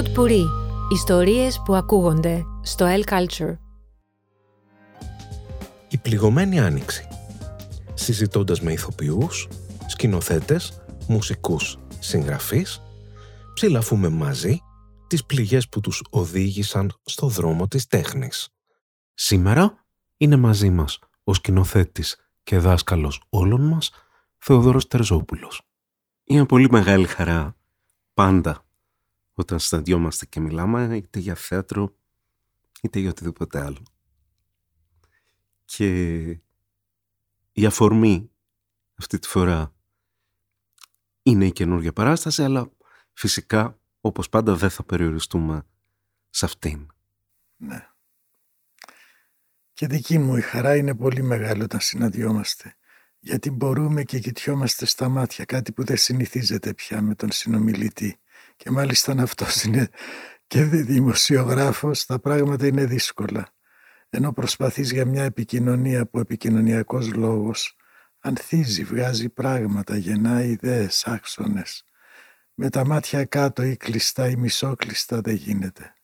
Pod Puri. Ιστορίες που ακούγονται στο El Culture. Η πληγωμένη άνοιξη. Συζητώντας με ηθοποιούς, σκηνοθέτες, μουσικούς, συγγραφείς, ψηλαφούμε μαζί τις πληγές που τους οδήγησαν στο δρόμο της τέχνης. Σήμερα είναι μαζί μας ο σκηνοθέτης και δάσκαλος όλων μας, Θεοδόρος Τερζόπουλος. Είναι πολύ μεγάλη χαρά πάντα όταν συναντιόμαστε και μιλάμε είτε για θέατρο είτε για οτιδήποτε άλλο. Και η αφορμή αυτή τη φορά είναι η καινούργια παράσταση, αλλά φυσικά όπως πάντα δεν θα περιοριστούμε σε αυτήν. Ναι. Και δική μου η χαρά είναι πολύ μεγάλη όταν συναντιόμαστε. Γιατί μπορούμε και κοιτιόμαστε στα μάτια, κάτι που δεν συνηθίζεται πια με τον συνομιλητή. Και μάλιστα αν αυτός είναι και δημοσιογράφος, τα πράγματα είναι δύσκολα. Ενώ προσπαθείς για μια επικοινωνία που επικοινωνιακός λόγος ανθίζει, βγάζει πράγματα, γεννάει ιδέες, άξονες. Με τα μάτια κάτω ή κλειστά ή μισόκλειστα δεν γίνεται.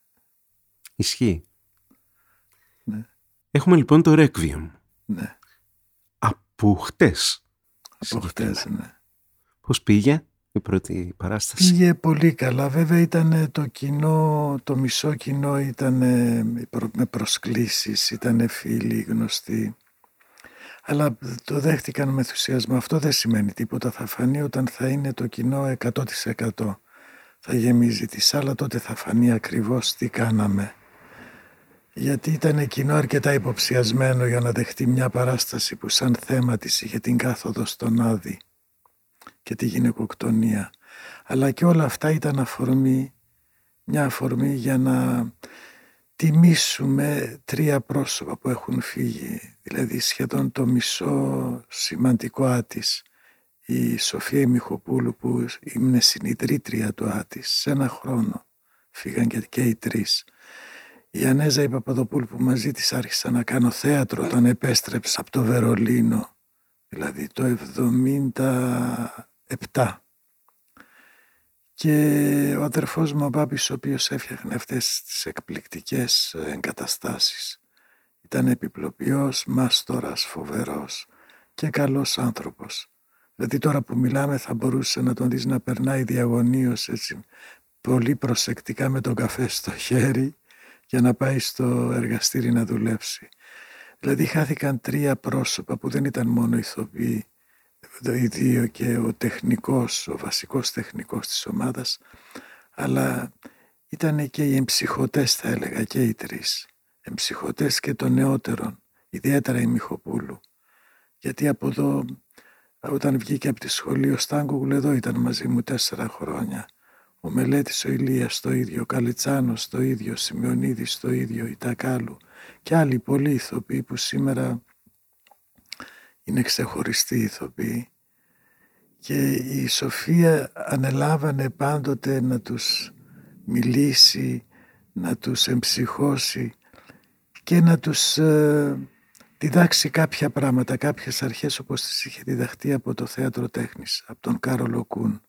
Ισχύει. Ναι. Έχουμε λοιπόν το Requiem. Ναι. Από χτες. Από χτες, ναι. Πώς πήγε; Η πρώτη παράσταση. Πήγε πολύ καλά. Βέβαια ήταν το κοινό, το μισό κοινό ήταν με προσκλήσεις, ήταν φίλοι γνωστοί. Αλλά το δέχτηκαν με ενθουσιασμό. Αυτό δεν σημαίνει τίποτα. Θα φανεί όταν θα είναι το κοινό 100%. Θα γεμίζει τη σάλα, τότε θα φανεί ακριβώς τι κάναμε. Γιατί ήταν κοινό αρκετά υποψιασμένο για να δεχτεί μια παράσταση που σαν θέμα της είχε την κάθοδο στον Άδη και τη γυναικοκτονία. Αλλά και όλα αυτά ήταν αφορμή, μια αφορμή για να τιμήσουμε τρία πρόσωπα που έχουν φύγει, δηλαδή σχεδόν το μισό σημαντικό Άτης. Η Σοφία Μιχοπούλου που είναι συνειδρήτρια του Άτης, σε ένα χρόνο φύγαν και, και οι τρεις. Η Ανέζα η Παπαδοπούλου που μαζί της άρχισα να κάνω θέατρο όταν επέστρεψα από το Βερολίνο, δηλαδή το 77 και ο αδερφός μου ο Μπάμπης ο οποίος έφτιαχνε αυτές τις εκπληκτικές εγκαταστάσεις ήταν επιπλοποιός, μάστορας, φοβερός και καλός άνθρωπος. Δηλαδή τώρα που μιλάμε θα μπορούσε να τον δεις να περνάει διαγωνίως έτσι πολύ προσεκτικά με τον καφέ στο χέρι για να πάει στο εργαστήρι να δουλέψει. Δηλαδή χάθηκαν τρία πρόσωπα που δεν ήταν μόνο ηθοποιοί το ίδιο και ο τεχνικός, ο βασικός τεχνικός της ομάδας, αλλά ήταν και οι εμψυχωτές θα έλεγα και οι τρεις. Εμψυχωτές και των νεότερων, ιδιαίτερα η Μιχοπούλου. Γιατί από εδώ, όταν βγήκε από τη σχολή, ο Στάνκογλου εδώ ήταν μαζί μου τέσσερα χρόνια. Ο Μελέτης ο Ηλίας το ίδιο, ο Καλιτσάνος το ίδιο, ο Σημειονίδης το ίδιο, η Τακάλου και άλλοι πολλοί ηθοποιοί που σήμερα είναι ξεχωριστή ηθοποιή και η Σοφία ανελάβανε πάντοτε να τους μιλήσει, να τους εμψυχώσει και να τους ε, διδάξει κάποια πράγματα, κάποιες αρχές όπως τις είχε διδαχτεί από το θέατρο τέχνης, από τον Κάρολο Κούν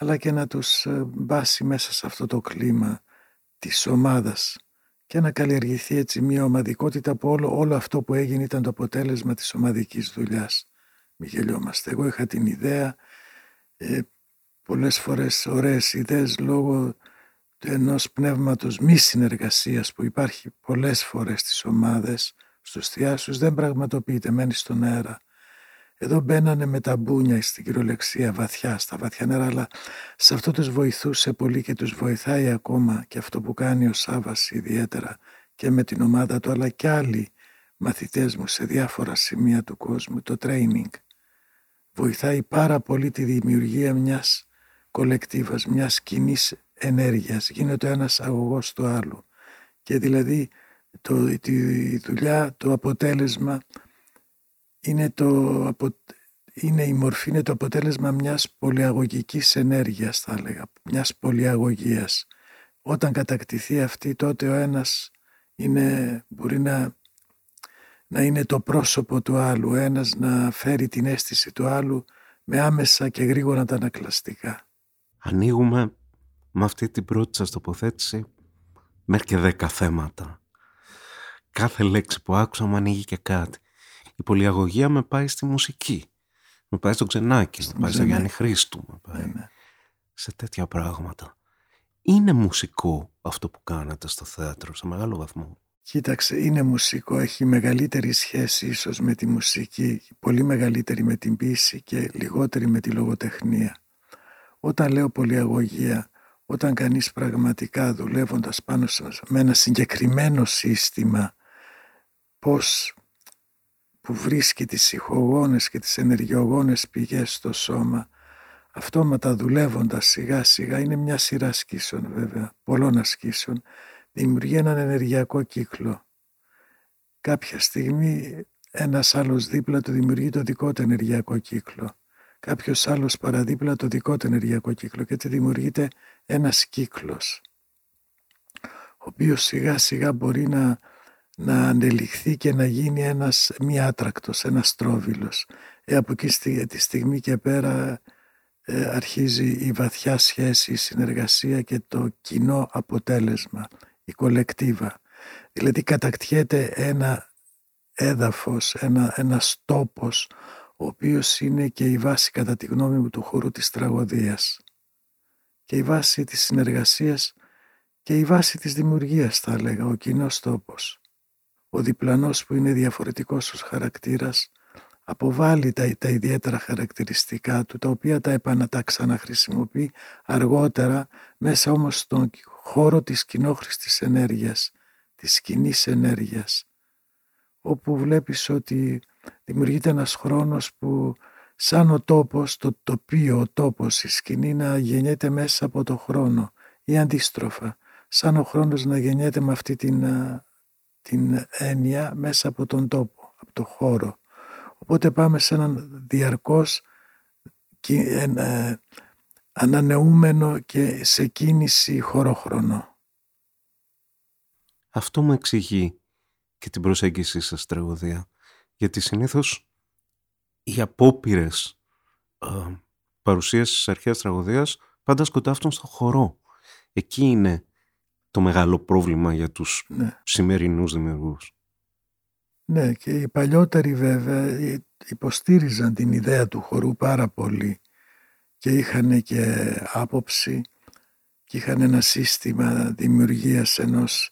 αλλά και να τους ε, μπάσει μέσα σε αυτό το κλίμα της ομάδας και να καλλιεργηθεί έτσι μια ομαδικότητα που όλο, όλο αυτό που έγινε ήταν το αποτέλεσμα της ομαδικής δουλειάς. Μη γελιόμαστε. Εγώ είχα την ιδέα, ε, πολλές φορές ωραίες ιδέες λόγω ενός πνεύματος μη συνεργασίας που υπάρχει πολλές φορές στις ομάδες, στους θειάσους, δεν πραγματοποιείται, μένει στον αέρα. Εδώ μπαίνανε με τα μπούνια στην κυριολεξία βαθιά, στα βαθιά νερά, αλλά σε αυτό τους βοηθούσε πολύ και τους βοηθάει ακόμα και αυτό που κάνει ο Σάβας ιδιαίτερα και με την ομάδα του, αλλά και άλλοι μαθητές μου σε διάφορα σημεία του κόσμου, το training. Βοηθάει πάρα πολύ τη δημιουργία μιας κολεκτίβας, μιας κοινής ενέργειας. Γίνεται ο ένας αγωγός του άλλου. Και δηλαδή το, τη δουλειά, το αποτέλεσμα είναι, το, είναι η μορφή, είναι το αποτέλεσμα μιας πολυαγωγικής ενέργειας θα έλεγα, μιας πολυαγωγίας. Όταν κατακτηθεί αυτή τότε ο ένας είναι, μπορεί να, να είναι το πρόσωπο του άλλου, ο ένας να φέρει την αίσθηση του άλλου με άμεσα και γρήγορα τα ανακλαστικά. Ανοίγουμε με αυτή την πρώτη σας τοποθέτηση μέχρι και δέκα θέματα. Κάθε λέξη που άκουσα μου ανοίγει και κάτι. Η πολυαγωγία με πάει στη μουσική. Με πάει στο ξενάκι, με πάει στο Γιάννη Χρήστου. Με πάει ναι, ναι. σε τέτοια πράγματα. Είναι μουσικό αυτό που κάνατε στο θέατρο σε μεγάλο βαθμό; Κοίταξε, είναι μουσικό, έχει μεγαλύτερη σχέση ίσως με τη μουσική, πολύ μεγαλύτερη με την πίση και λιγότερη με τη λογοτεχνία. Όταν λέω πολυαγωγία, όταν κανείς πραγματικά δουλεύοντας πάνω με ένα συγκεκριμένο σύστημα, πώς που βρίσκει τις ηχογόνες και τις ενεργειογόνες πηγές στο σώμα, αυτόματα δουλεύοντας σιγά σιγά, είναι μια σειρά ασκήσεων βέβαια, πολλών ασκήσεων, δημιουργεί έναν ενεργειακό κύκλο. Κάποια στιγμή ένας άλλος δίπλα του δημιουργεί το δικό του ενεργειακό κύκλο. Κάποιος άλλος παραδίπλα το δικό του ενεργειακό κύκλο και έτσι δημιουργείται ένας κύκλος ο οποίος σιγά σιγά μπορεί να, να ανελιχθεί και να γίνει ένας μη άτρακτος, ένας τρόβιλος. Ε, από εκεί τη στιγμή και πέρα ε, αρχίζει η βαθιά σχέση, η συνεργασία και το κοινό αποτέλεσμα η κολεκτίβα. Δηλαδή κατακτιέται ένα έδαφος, ένα, ένας τόπος, ο οποίος είναι και η βάση κατά τη γνώμη μου του χώρου της τραγωδίας και η βάση της συνεργασίας και η βάση της δημιουργίας θα έλεγα, ο κοινός τόπος. Ο διπλανός που είναι διαφορετικός ως χαρακτήρας αποβάλλει τα, τα ιδιαίτερα χαρακτηριστικά του, τα οποία τα επανατά ξαναχρησιμοποιεί αργότερα μέσα όμως στον χώρο της κοινόχρηστης ενέργειας, της κοινής ενέργειας, όπου βλέπεις ότι δημιουργείται ένας χρόνος που σαν ο τόπος, το τοπίο, ο τόπος, η σκηνή να γεννιέται μέσα από το χρόνο ή αντίστροφα, σαν ο χρόνος να γεννιέται με αυτή την, την έννοια μέσα από τον τόπο, από το χώρο. Οπότε πάμε σε έναν διαρκώς ε, ανανεούμενο και σε κίνηση χωροχρονό. Αυτό μου εξηγεί και την προσέγγιση σας τραγωδία. Γιατί συνήθως οι απόπειρες ε, παρουσίαση της αρχαίας τραγωδίας πάντα σκοτάφτουν στο χορό. Εκεί είναι το μεγάλο πρόβλημα για τους ναι. σημερινούς δημιουργούς. Ναι και οι παλιότεροι βέβαια υποστήριζαν την ιδέα του χορού πάρα πολύ και είχαν και άποψη και είχαν ένα σύστημα δημιουργίας ενός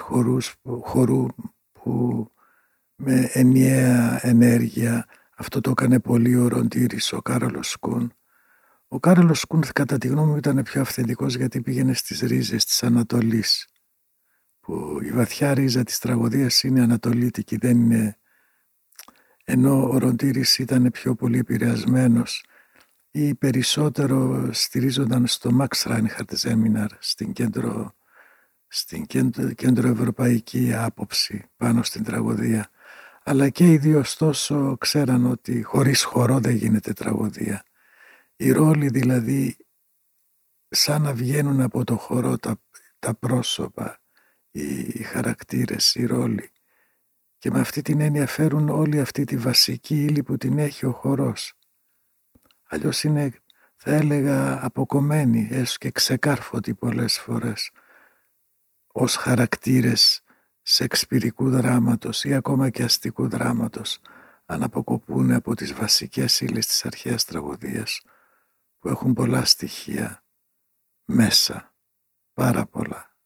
χορούς, χορού που με ενιαία ενέργεια αυτό το έκανε πολύ ο Ροντήρης, ο Κάρολος Σκούν. Ο Κάρολος Σκούν κατά τη γνώμη μου ήταν πιο αυθεντικός γιατί πήγαινε στις ρίζες της Ανατολής που η βαθιά ρίζα της τραγωδίας είναι ανατολίτικη, δεν είναι ενώ ο Ροντήρης ήταν πιο πολύ επηρεασμένος ή περισσότερο στηρίζονταν στο Max Reinhardt Seminar στην κέντρο, στην κέντρο, κέντρο ευρωπαϊκή άποψη πάνω στην τραγωδία. Αλλά και οι δύο ωστόσο ξέραν ότι χωρίς χορό δεν γίνεται τραγωδία. Οι ρόλοι δηλαδή σαν να βγαίνουν από το χορό τα, τα πρόσωπα, οι χαρακτήρες, οι ρόλοι. Και με αυτή την έννοια φέρουν όλη αυτή τη βασική ύλη που την έχει ο χορός. Αλλιώς είναι, θα έλεγα, αποκομμένη, έστω και ξεκάρφωτη πολλές φορές, ως χαρακτήρες σεξπυρικού δράματος ή ακόμα και αστικού δράματος, αν αποκοπούν από τις βασικές ύλες της αρχαίας τραγωδίας, που έχουν πολλά στοιχεία μέσα, πάρα πολλά.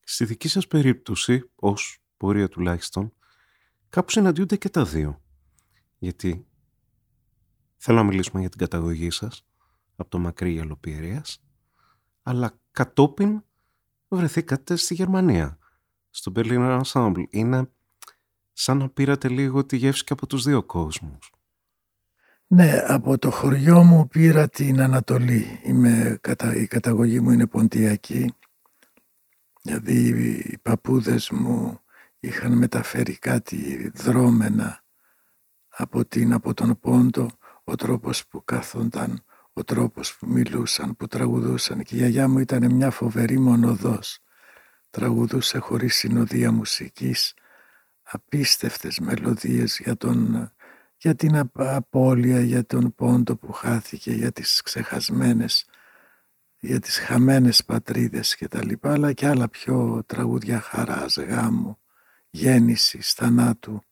Στη δική σας περίπτωση, ως πορεία τουλάχιστον, κάπου συναντιούνται και τα δύο. Γιατί θέλω να μιλήσουμε για την καταγωγή σας από το μακρύ Γελοπιερίας, αλλά κατόπιν βρεθήκατε στη Γερμανία, στο Berliner Ensemble. Είναι σαν να πήρατε λίγο τη γεύση και από τους δύο κόσμους. Ναι, από το χωριό μου πήρα την Ανατολή. Είμαι, η καταγωγή μου είναι ποντιακή. Δηλαδή οι παππούδες μου είχαν μεταφέρει κάτι δρόμενα από, την, από τον πόντο, ο τρόπος που κάθονταν, ο τρόπος που μιλούσαν, που τραγουδούσαν. Και η γιαγιά μου ήταν μια φοβερή μονοδός. Τραγουδούσε χωρίς συνοδεία μουσικής, απίστευτες μελωδίες για, τον, για την απώλεια, για τον πόντο που χάθηκε, για τις ξεχασμένες για τις χαμένες πατρίδες και τα λοιπά, αλλά και άλλα πιο τραγούδια χαράς, γάμου, γέννησης, θανάτου.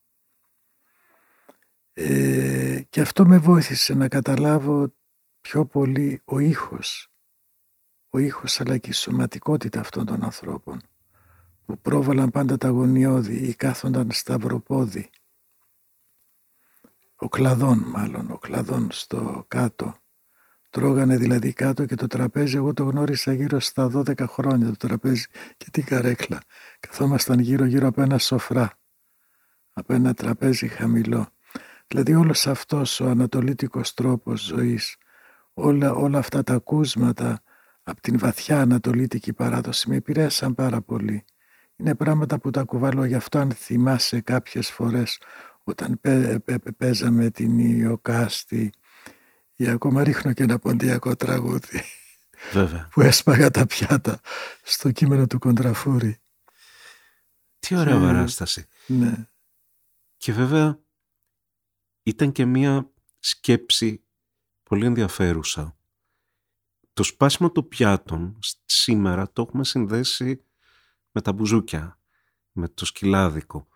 Ε, και αυτό με βοήθησε να καταλάβω πιο πολύ ο ήχος, ο ήχος αλλά και η σωματικότητα αυτών των ανθρώπων που πρόβαλαν πάντα τα γωνιώδη ή κάθονταν σταυροπόδι. Ο κλαδόν μάλλον, ο κλαδόν στο κάτω. Τρώγανε δηλαδή κάτω και το τραπέζι, εγώ το γνώρισα γύρω στα 12 χρόνια το τραπέζι και την καρέκλα. Καθόμασταν γύρω γύρω από ένα σοφρά, από ένα τραπέζι χαμηλό. Δηλαδή όλος αυτός ο ανατολίτικος τρόπος ζωής, όλα, όλα αυτά τα ακούσματα από την βαθιά ανατολίτικη παράδοση με επηρέασαν πάρα πολύ. Είναι πράγματα που τα κουβαλώ, γι' αυτό αν θυμάσαι κάποιες φορές όταν παίζαμε την Ιωκάστη ή ακόμα ρίχνω και ένα ποντιακό τραγούδι Βέβαια. που έσπαγα τα πιάτα στο κείμενο του Κοντραφούρη. Τι ωραία και... παράσταση. Ναι. Και βέβαια ήταν και μία σκέψη πολύ ενδιαφέρουσα. Το σπάσιμο των πιάτων σήμερα το έχουμε συνδέσει με τα μπουζούκια, με το σκυλάδικο.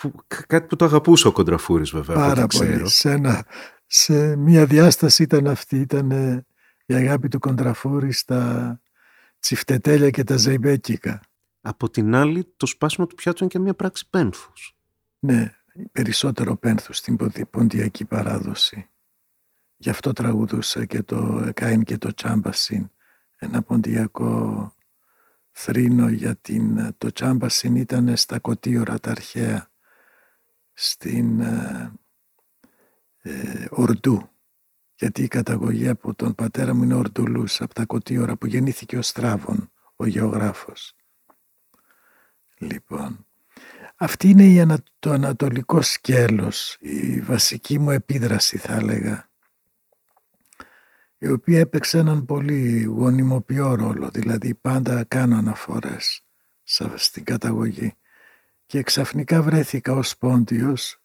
Που, κάτι που το αγαπούσε ο Κοντραφούρης βέβαια. Πάρα πολύ. Σε, ένα, σε μία διάσταση ήταν αυτή, ήταν η αγάπη του Κοντραφούρη στα τσιφτετέλια και τα ζεϊμπέκικα. Από την άλλη το σπάσιμο του πιάτου είναι και μία πράξη πένθους. Ναι, περισσότερο πένθους στην ποντιακή παράδοση. Γι' αυτό τραγουδούσε και το Κάιν και το Τσάμπασιν, ένα ποντιακό θρήνο για την, το Τσάμπασιν ήταν στα κωτίωρα τα αρχαία, στην ε, ε, Ορντού, γιατί η καταγωγή από τον πατέρα μου είναι Ορντουλούς, από τα κωτίωρα που γεννήθηκε ο Στράβων, ο γεωγράφος. Λοιπόν, αυτή είναι το ανατολικό σκέλος, η βασική μου επίδραση θα έλεγα η οποία έπαιξε έναν πολύ γονιμοποιό ρόλο, δηλαδή πάντα κάνω αναφορές στην καταγωγή. Και ξαφνικά βρέθηκα ως πόντιος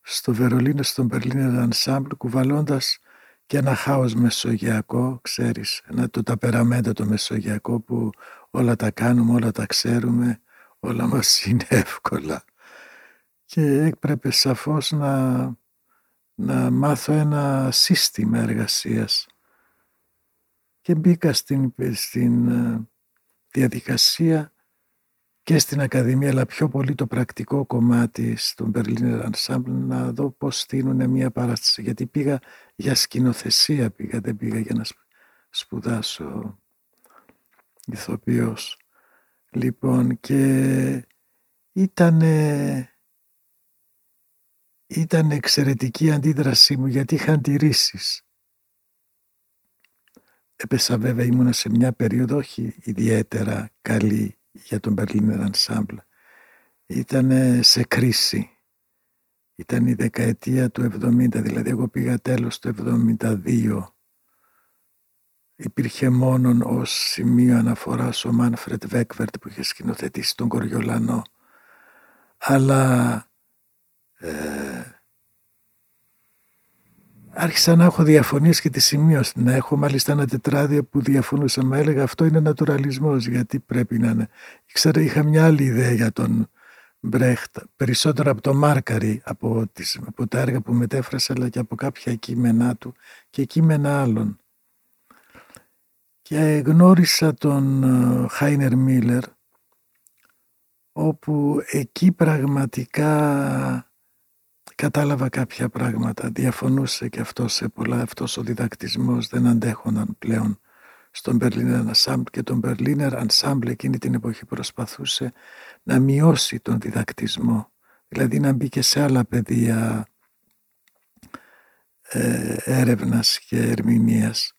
στο Βερολίνο, στον Berliner Ensemble, κουβαλώντας και ένα χάος μεσογειακό, ξέρεις, ένα το ταπεραμέντο το μεσογειακό που όλα τα κάνουμε, όλα τα ξέρουμε, όλα μας είναι εύκολα. Και έπρεπε σαφώς να, να μάθω ένα σύστημα εργασίας και μπήκα στην, στην ε, διαδικασία και στην Ακαδημία, αλλά πιο πολύ το πρακτικό κομμάτι στον Berliner Ensemble, να δω πώς στείλουν μια παράσταση. Γιατί πήγα για σκηνοθεσία, πήγα, δεν πήγα για να σπουδάσω ηθοποιός. Λοιπόν, και ήταν, ήταν εξαιρετική αντίδρασή μου, γιατί είχα αντιρρήσεις. Έπεσα βέβαια, ήμουνα σε μια περίοδο όχι ιδιαίτερα καλή για τον Berliner Ensemble. Ήταν σε κρίση. Ήταν η δεκαετία του 70, δηλαδή εγώ πήγα τέλος του 72. Υπήρχε μόνον ως σημείο αναφοράς ο Μάνφρετ Βέκβερτ που είχε σκηνοθετήσει τον Κοριολανό. Αλλά ε, άρχισα να έχω διαφωνίες και τη σημείωση. Να έχω μάλιστα ένα τετράδιο που διαφωνούσα. Μα έλεγα αυτό είναι νατουραλισμός γιατί πρέπει να είναι. Ήξερα, είχα μια άλλη ιδέα για τον Μπρέχτ, περισσότερο από το Μάρκαρη, από, τις, από τα έργα που μετέφρασε, αλλά και από κάποια κείμενά του και κείμενα άλλων. Και γνώρισα τον ε, Χάινερ Μίλλερ, όπου εκεί πραγματικά κατάλαβα κάποια πράγματα. Διαφωνούσε και αυτό σε πολλά. Αυτός ο διδακτισμός δεν αντέχονταν πλέον στον Berliner Ensemble και τον Berliner Ensemble εκείνη την εποχή προσπαθούσε να μειώσει τον διδακτισμό. Δηλαδή να μπει και σε άλλα πεδία ε, έρευνας και ερμηνείας.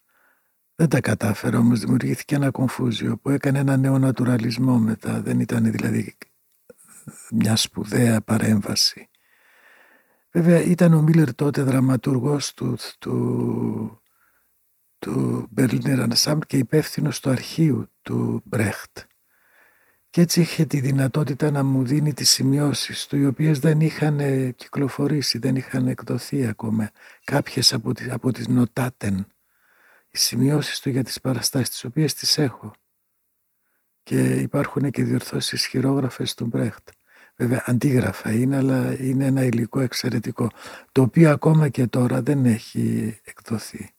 Δεν τα κατάφερε όμως, δημιουργήθηκε ένα κομφούζιο που έκανε ένα νεονατουραλισμό μετά. Δεν ήταν δηλαδή μια σπουδαία παρέμβαση. Βέβαια ήταν ο Μίλλερ τότε δραματουργός του, του, του Berliner Ensemble και υπεύθυνος του αρχείου του Μπρέχτ. Και έτσι είχε τη δυνατότητα να μου δίνει τις σημειώσεις του, οι οποίες δεν είχαν κυκλοφορήσει, δεν είχαν εκδοθεί ακόμα. Κάποιες από τις, από τις νοτάτεν. τις σημειώσεις του για τις παραστάσεις τις οποίες τις έχω και υπάρχουν και διορθώσεις χειρόγραφες του Μπρέχτ. Βέβαια αντίγραφα είναι αλλά είναι ένα υλικό εξαιρετικό το οποίο ακόμα και τώρα δεν έχει εκδοθεί.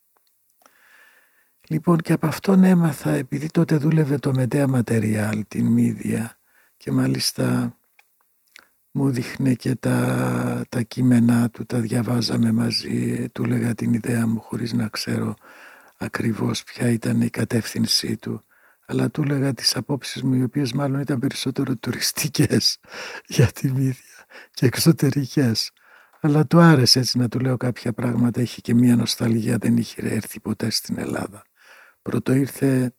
Λοιπόν και από αυτόν έμαθα επειδή τότε δούλευε το Μετέα Ματεριάλ την Μίδια και μάλιστα μου δείχνε και τα, τα κείμενά του, τα διαβάζαμε μαζί, του λέγα την ιδέα μου χωρίς να ξέρω ακριβώς ποια ήταν η κατεύθυνσή του αλλά του έλεγα τις απόψεις μου οι οποίες μάλλον ήταν περισσότερο τουριστικές για τη Μύδια και εξωτερικές. Αλλά του άρεσε έτσι να του λέω κάποια πράγματα, είχε και μία νοσταλγία, δεν είχε έρθει ποτέ στην Ελλάδα. Πρώτο ήρθε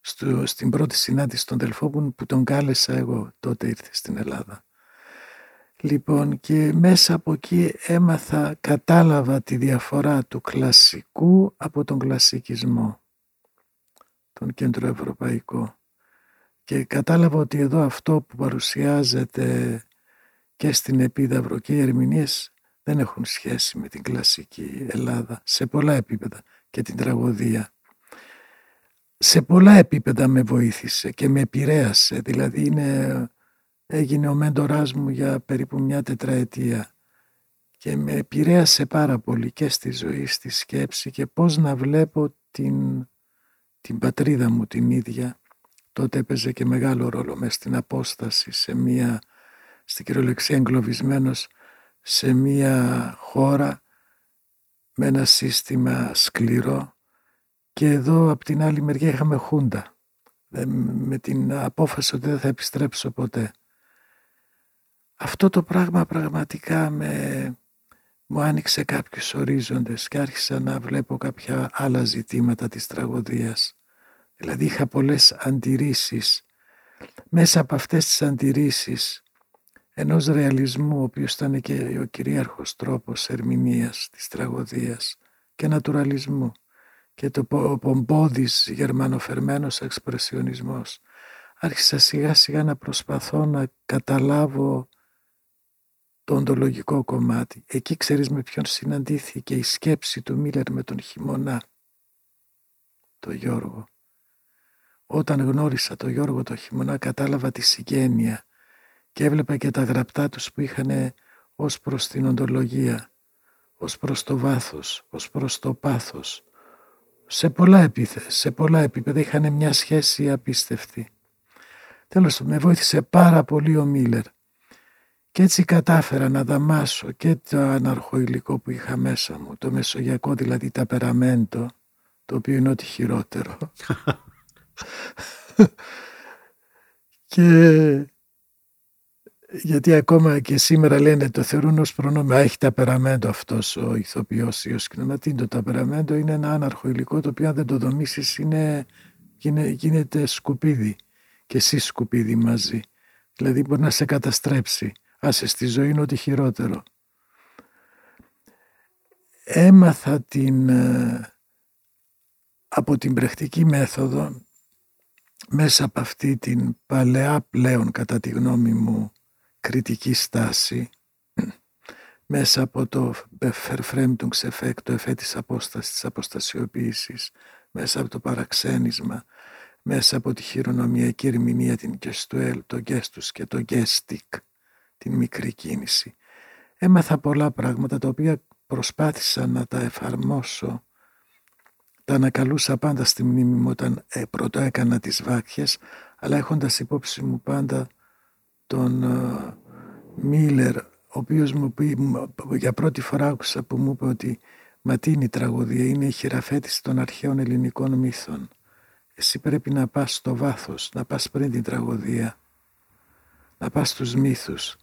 στο, στην πρώτη συνάντηση των Δελφόπων που τον κάλεσα εγώ, τότε ήρθε στην Ελλάδα. Λοιπόν και μέσα από εκεί έμαθα, κατάλαβα τη διαφορά του κλασικού από τον κλασικισμό, τον κέντρο ευρωπαϊκό. Και κατάλαβα ότι εδώ αυτό που παρουσιάζεται και στην Επίδαυρο και οι ερμηνείες δεν έχουν σχέση με την κλασική Ελλάδα σε πολλά επίπεδα και την τραγωδία σε πολλά επίπεδα με βοήθησε και με επηρέασε. Δηλαδή είναι, έγινε ο μέντοράς μου για περίπου μια τετραετία και με επηρέασε πάρα πολύ και στη ζωή, στη σκέψη και πώς να βλέπω την, την πατρίδα μου την ίδια. Τότε έπαιζε και μεγάλο ρόλο μες στην απόσταση σε μια, στην κυριολεξία εγκλωβισμένος σε μια χώρα με ένα σύστημα σκληρό και εδώ από την άλλη μεριά είχαμε χούντα. Με την απόφαση ότι δεν θα επιστρέψω ποτέ. Αυτό το πράγμα πραγματικά με, μου άνοιξε κάποιους ορίζοντες και άρχισα να βλέπω κάποια άλλα ζητήματα της τραγωδίας. Δηλαδή είχα πολλές αντιρρήσεις. Μέσα από αυτές τις αντιρρήσεις ενός ρεαλισμού, ο οποίος ήταν και ο κυρίαρχος τρόπος ερμηνείας της τραγωδίας και νατουραλισμού και το πομπόδης γερμανοφερμένος εξπρεσιονισμός. Άρχισα σιγά σιγά να προσπαθώ να καταλάβω το οντολογικό κομμάτι. Εκεί ξέρεις με ποιον συναντήθηκε η σκέψη του Μίλερ με τον χειμωνά, το Γιώργο. Όταν γνώρισα το Γιώργο το χειμωνά κατάλαβα τη συγγένεια και έβλεπα και τα γραπτά τους που είχαν ως προς την οντολογία, ως προς το βάθος, ως προς το πάθος, σε πολλά, επίθεση, σε πολλά επίπεδα είχαν μια σχέση απίστευτη. Τέλος, με βοήθησε πάρα πολύ ο Μίλλερ. Και έτσι κατάφερα να δαμάσω και το αναρχοηλικό που είχα μέσα μου, το μεσογειακό δηλαδή ταπεραμέντο, το οποίο είναι ό,τι χειρότερο. και γιατί ακόμα και σήμερα λένε το θεωρούν ως προνόμιο. Έχει ταπεραμέντο αυτός ο ηθοποιός ή ο σκηνοματή. Το ταπεραμέντο είναι ένα άναρχο υλικό το οποίο αν δεν το δομήσεις είναι, γίνεται σκουπίδι και εσύ σκουπίδι μαζί. Δηλαδή μπορεί να σε καταστρέψει. Άσε στη ζωή είναι ό,τι χειρότερο. Έμαθα την, ε, από την πρακτική μέθοδο μέσα από αυτή την παλαιά πλέον κατά τη γνώμη μου κριτική στάση μέσα από το Verfremdungseffekt, το εφέ της απόστασης, της αποστασιοποίησης, μέσα από το παραξένισμα, μέσα από τη χειρονομιακή ερμηνεία, την gestuelle, το gestus και το gestic, την μικρή κίνηση. Έμαθα πολλά πράγματα τα οποία προσπάθησα να τα εφαρμόσω τα ανακαλούσα πάντα στη μνήμη μου όταν ε, πρώτο έκανα τις βάκχες αλλά έχοντας υπόψη μου πάντα τον ε, Μίλλερ, ο οποίος μου πει, για πρώτη φορά άκουσα που μου είπε ότι «Μα τι είναι η τραγωδία, είναι η χειραφέτηση των αρχαίων ελληνικών μύθων. Εσύ πρέπει να πας στο βάθος, να πας πριν την τραγωδία, να πας στους μύθους,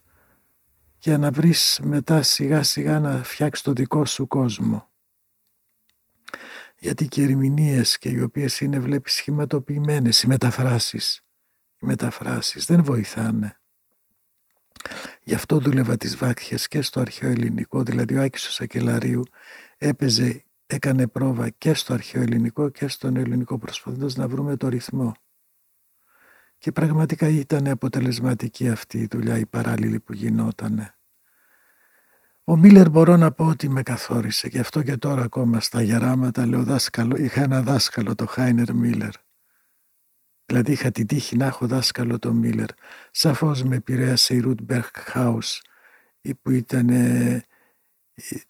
για να βρεις μετά σιγά σιγά να φτιάξεις το δικό σου κόσμο. Γιατί και οι ερμηνείες και οι οποίες είναι βλέπεις σχηματοποιημένες, οι μεταφράσεις, οι μεταφράσεις δεν βοηθάνε. Γι' αυτό δούλευα τις βάκχες και στο αρχαίο ελληνικό, δηλαδή ο Άκης ο Σακελαρίου έπαιζε, έκανε πρόβα και στο αρχαίο ελληνικό και στον ελληνικό προσπαθώντας να βρούμε το ρυθμό. Και πραγματικά ήταν αποτελεσματική αυτή η δουλειά, η παράλληλη που γινότανε. Ο Μίλλερ μπορώ να πω ότι με καθόρισε και αυτό και τώρα ακόμα στα γεράματα λέω δάσκαλο. Είχα ένα δάσκαλο το Χάινερ Μίλλερ. Δηλαδή είχα την τύχη να έχω δάσκαλο το Μίλλερ. Σαφώς με επηρέασε η Ρουτ Χάους που ήταν ε,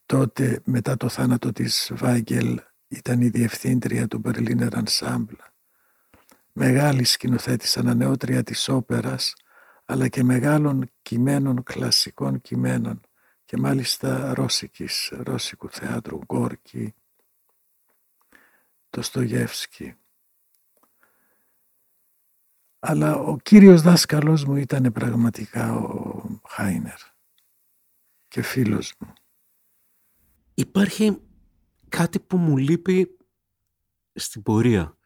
τότε μετά το θάνατο της Βάγγελ ήταν η διευθύντρια του Berliner Ensemble. Μεγάλη σκηνοθέτης ανανεώτρια της όπερας αλλά και μεγάλων κειμένων, κλασικών κειμένων και μάλιστα ρώσικης, ρώσικου θεάτρου, Γκόρκι, το Στογεύσκι. Αλλά ο κύριος δάσκαλος μου ήταν πραγματικά ο Χάινερ και φίλος μου. Υπάρχει κάτι που μου λείπει στην πορεία.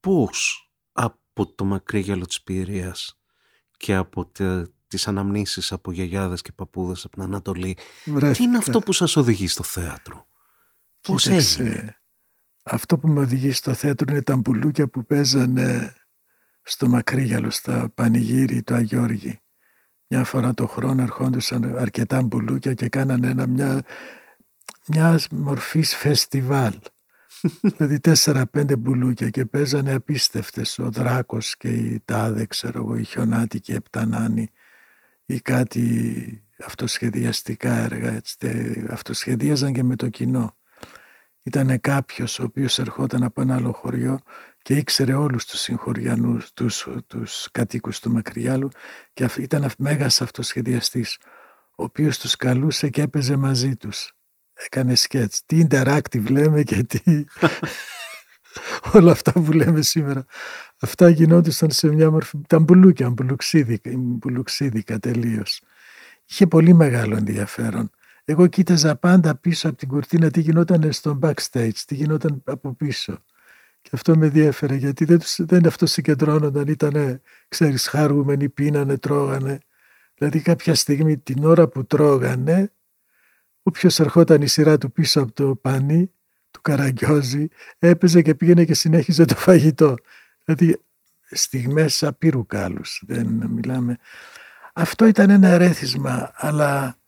Πώς από το μακρύ γυαλό της και από τις αναμνήσεις από γιαγιάδες και παππούδες από την Ανατολή. Τι είναι αυτό που σας οδηγεί στο θέατρο; Πώς έγινε; Αυτό που με οδηγεί στο θέατρο είναι τα μπουλούκια που παίζανε στο Μακρύγιαλο, στα Πανηγύρι του Αγιώργη. Μια φορά το χρόνο ερχόντουσαν αρκετά μπουλούκια και κάνανε ένα, μια, μιας μορφής φεστιβάλ. δηλαδή τέσσερα-πέντε μπουλούκια και παίζανε απίστευτες ο Δράκος και η Τάδε, ξέρω εγώ, η Χιονάτη και η Επτανάνη ή κάτι αυτοσχεδιαστικά έργα. Έτσι, αυτοσχεδίαζαν και με το κοινό. Ήταν κάποιος ο οποίος ερχόταν από ένα άλλο χωριό και ήξερε όλους τους συγχωριανούς, τους, τους κατοίκους του Μακριάλου και ήταν μέγας αυτοσχεδιαστής, ο οποίος τους καλούσε και έπαιζε μαζί τους. Έκανε σκέτς. Τι interactive λέμε και τι... Όλα αυτά που λέμε σήμερα. Αυτά γινόντουσαν σε μια μορφή. Ήταν μπουλούκια, μπουλουξίδικα, μπουλουξίδικα τελείως. Είχε πολύ μεγάλο ενδιαφέρον. Εγώ κοίταζα πάντα πίσω από την κουρτίνα τι γινόταν στο backstage, τι γινόταν από πίσω. Και αυτό με διέφερε γιατί δεν, τους, δεν αυτό συγκεντρώνονταν, ήταν, ξέρεις, χαρούμενοι, πίνανε, τρώγανε. Δηλαδή κάποια στιγμή την ώρα που τρώγανε, όποιος ερχόταν η σειρά του πίσω από το πανί, του Καραγκιόζη, έπαιζε και πήγαινε και συνέχιζε το φαγητό. Δηλαδή στιγμές απείρου κάλους, δεν μιλάμε. Αυτό ήταν ένα ερέθισμα, αλλά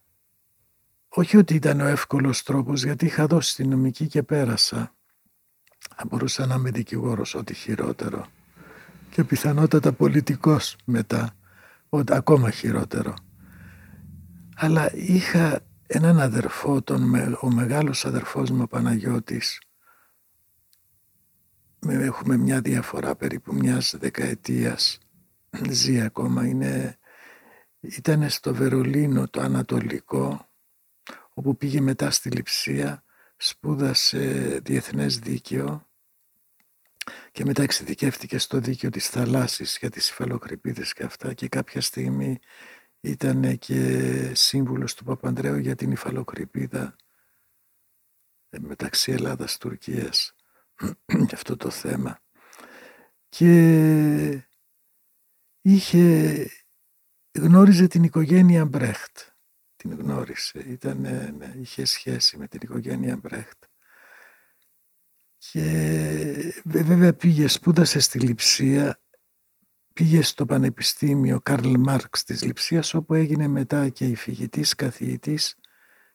όχι ότι ήταν ο εύκολος τρόπος, γιατί είχα δώσει την νομική και πέρασα. Θα μπορούσα να είμαι δικηγόρος, ό,τι χειρότερο. Και πιθανότατα πολιτικός μετά, ό,τι ακόμα χειρότερο. Αλλά είχα έναν αδερφό, τον, ο μεγάλος αδερφός μου ο Παναγιώτης, έχουμε μια διαφορά περίπου μιας δεκαετίας, ζει ακόμα, είναι, ήταν στο Βερολίνο το Ανατολικό, όπου πήγε μετά στη Λιψία, σπούδασε διεθνές δίκαιο και μετά εξειδικεύτηκε στο δίκαιο της θαλάσσης για τις υφαλοκρηπίδες και αυτά και κάποια στιγμή ήταν και σύμβουλος του Παπανδρέου για την υφαλοκρηπίδα ε, μεταξύ Ελλάδας Τουρκίας για αυτό το θέμα. Και είχε γνώριζε την οικογένεια Μπρέχτ. Την γνώρισε. Ήταν, ναι, είχε σχέση με την οικογένεια Μπρέχτ. Και βέβαια πήγε σπούδασε στη Λιψία πήγε στο Πανεπιστήμιο Καρλ Μάρξ της Λιψίας όπου έγινε μετά και υφηγητής, καθηγητής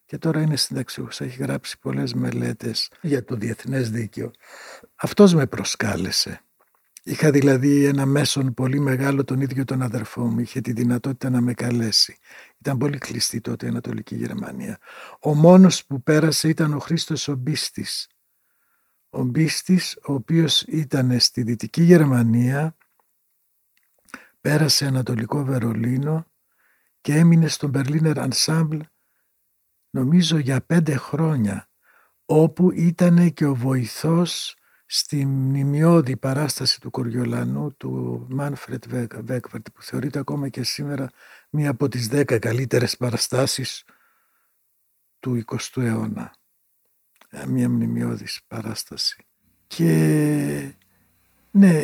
και τώρα είναι συνταξιούχος. Έχει γράψει πολλές μελέτες για το διεθνές δίκαιο. Αυτός με προσκάλεσε. Είχα δηλαδή ένα μέσον πολύ μεγάλο τον ίδιο τον αδερφό μου. Είχε τη δυνατότητα να με καλέσει. Ήταν πολύ κλειστή τότε η Ανατολική Γερμανία. Ο μόνος που πέρασε ήταν ο Χρήστος ο Μπίστης. Ο Μπίστης ο οποίος ήταν στη Δυτική Γερμανία πέρασε Ανατολικό Βερολίνο και έμεινε στο Berliner Ensemble νομίζω για πέντε χρόνια όπου ήταν και ο βοηθός στη μνημειώδη παράσταση του Κοριολανού του Μάνφρετ Βέκβερτ που θεωρείται ακόμα και σήμερα μία από τις δέκα καλύτερες παραστάσεις του 20ου αιώνα. Ε, μία μνημειώδης παράσταση. Και ναι,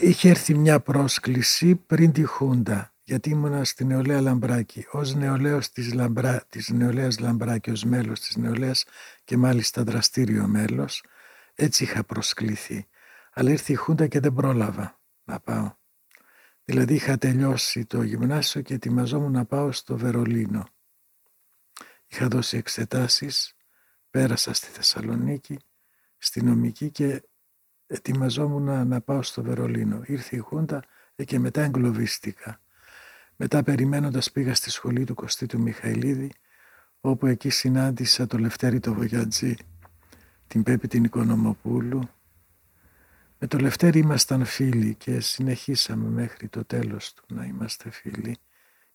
είχε έρθει μια πρόσκληση πριν τη Χούντα, γιατί ήμουνα στη νεολαία Λαμπράκη, ως νεολαίος της, Λαμπρά, της νεολαίας Λαμπράκη, ως μέλος της νεολαίας και μάλιστα δραστήριο μέλος, έτσι είχα προσκληθεί. Αλλά ήρθε η Χούντα και δεν πρόλαβα να πάω. Δηλαδή είχα τελειώσει το γυμνάσιο και ετοιμαζόμουν να πάω στο Βερολίνο. Είχα δώσει εξετάσεις, πέρασα στη Θεσσαλονίκη, στη νομική και ετοιμαζόμουν να, πάω στο Βερολίνο. Ήρθε η Χούντα ε, και μετά εγκλωβίστηκα. Μετά περιμένοντας πήγα στη σχολή του Κωστή του Μιχαηλίδη, όπου εκεί συνάντησα το Λευτέρη το Βογιατζή, την Πέπη την Οικονομοπούλου. Με το Λευτέρη ήμασταν φίλοι και συνεχίσαμε μέχρι το τέλος του να είμαστε φίλοι.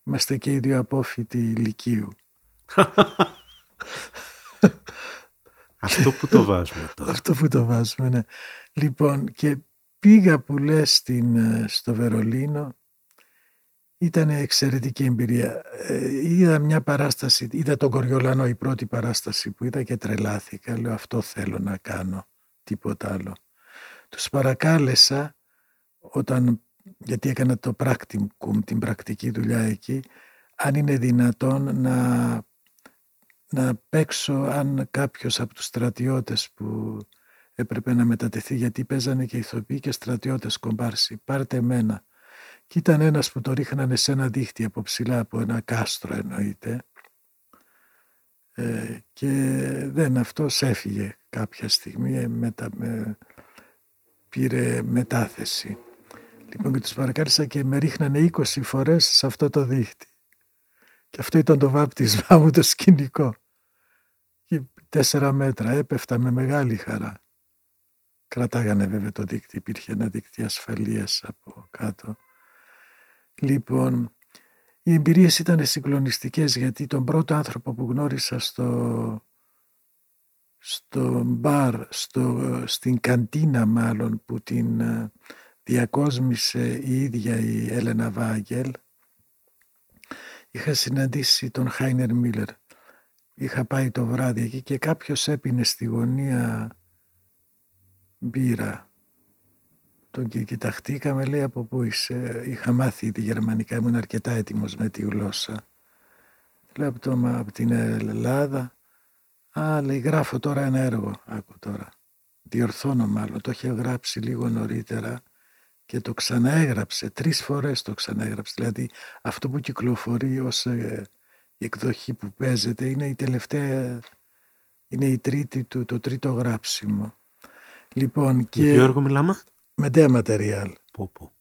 Είμαστε και οι δύο απόφοιτοι ηλικίου. Αυτό που το βάζουμε τώρα. Αυτό που το βάζουμε, ναι. Λοιπόν, και πήγα που λες ε, στο Βερολίνο. Ήταν εξαιρετική εμπειρία. Ε, είδα μια παράσταση, είδα τον Κοριολάνο η πρώτη παράσταση που είδα και τρελάθηκα. Λέω αυτό θέλω να κάνω, τίποτα άλλο. Τους παρακάλεσα όταν, γιατί έκανα το practicum, την πρακτική δουλειά εκεί, αν είναι δυνατόν να, να παίξω αν κάποιος από τους στρατιώτες που έπρεπε να μετατεθεί γιατί παίζανε και ηθοποιοί και στρατιώτες κομπάρσι. Πάρτε εμένα. Και ήταν ένας που το ρίχνανε σε ένα δίχτυ από ψηλά, από ένα κάστρο εννοείται. Ε, και δεν αυτός έφυγε κάποια στιγμή, ε, μετα, με, πήρε μετάθεση. Λοιπόν και τους παρακάλεσα και με ρίχνανε 20 φορές σε αυτό το δίχτυ. Και αυτό ήταν το βάπτισμά μου το σκηνικό. Και τέσσερα μέτρα έπεφτα με μεγάλη χαρά. Κρατάγανε βέβαια το δίκτυο, υπήρχε ένα δίκτυο ασφαλείας από κάτω. Λοιπόν, οι εμπειρίες ήταν συγκλονιστικές γιατί τον πρώτο άνθρωπο που γνώρισα στο, στο μπαρ, στο, στην καντίνα μάλλον που την ε, διακόσμησε η ίδια η Έλενα Βάγγελ είχα συναντήσει τον Χάινερ Μίλλερ. Είχα πάει το βράδυ εκεί και κάποιος έπινε στη γωνία μπύρα. Τον και κοιταχτήκαμε, λέει από πού είσαι. Είχα μάθει τη γερμανικά, ήμουν αρκετά έτοιμος με τη γλώσσα. Λέω από, το, από την Ελλάδα. Α, λέει, γράφω τώρα ένα έργο. Άκου τώρα. Διορθώνω μάλλον. Το είχε γράψει λίγο νωρίτερα και το ξαναέγραψε. Τρεις φορές το ξαναέγραψε. Δηλαδή αυτό που κυκλοφορεί ως ε, η εκδοχή που παίζεται είναι η τελευταία, είναι η τρίτη του, το τρίτο γράψιμο. Λοιπόν, και... Για ποιο έργο μιλάμε; Με νέα ματεριάλ. Πω, πω.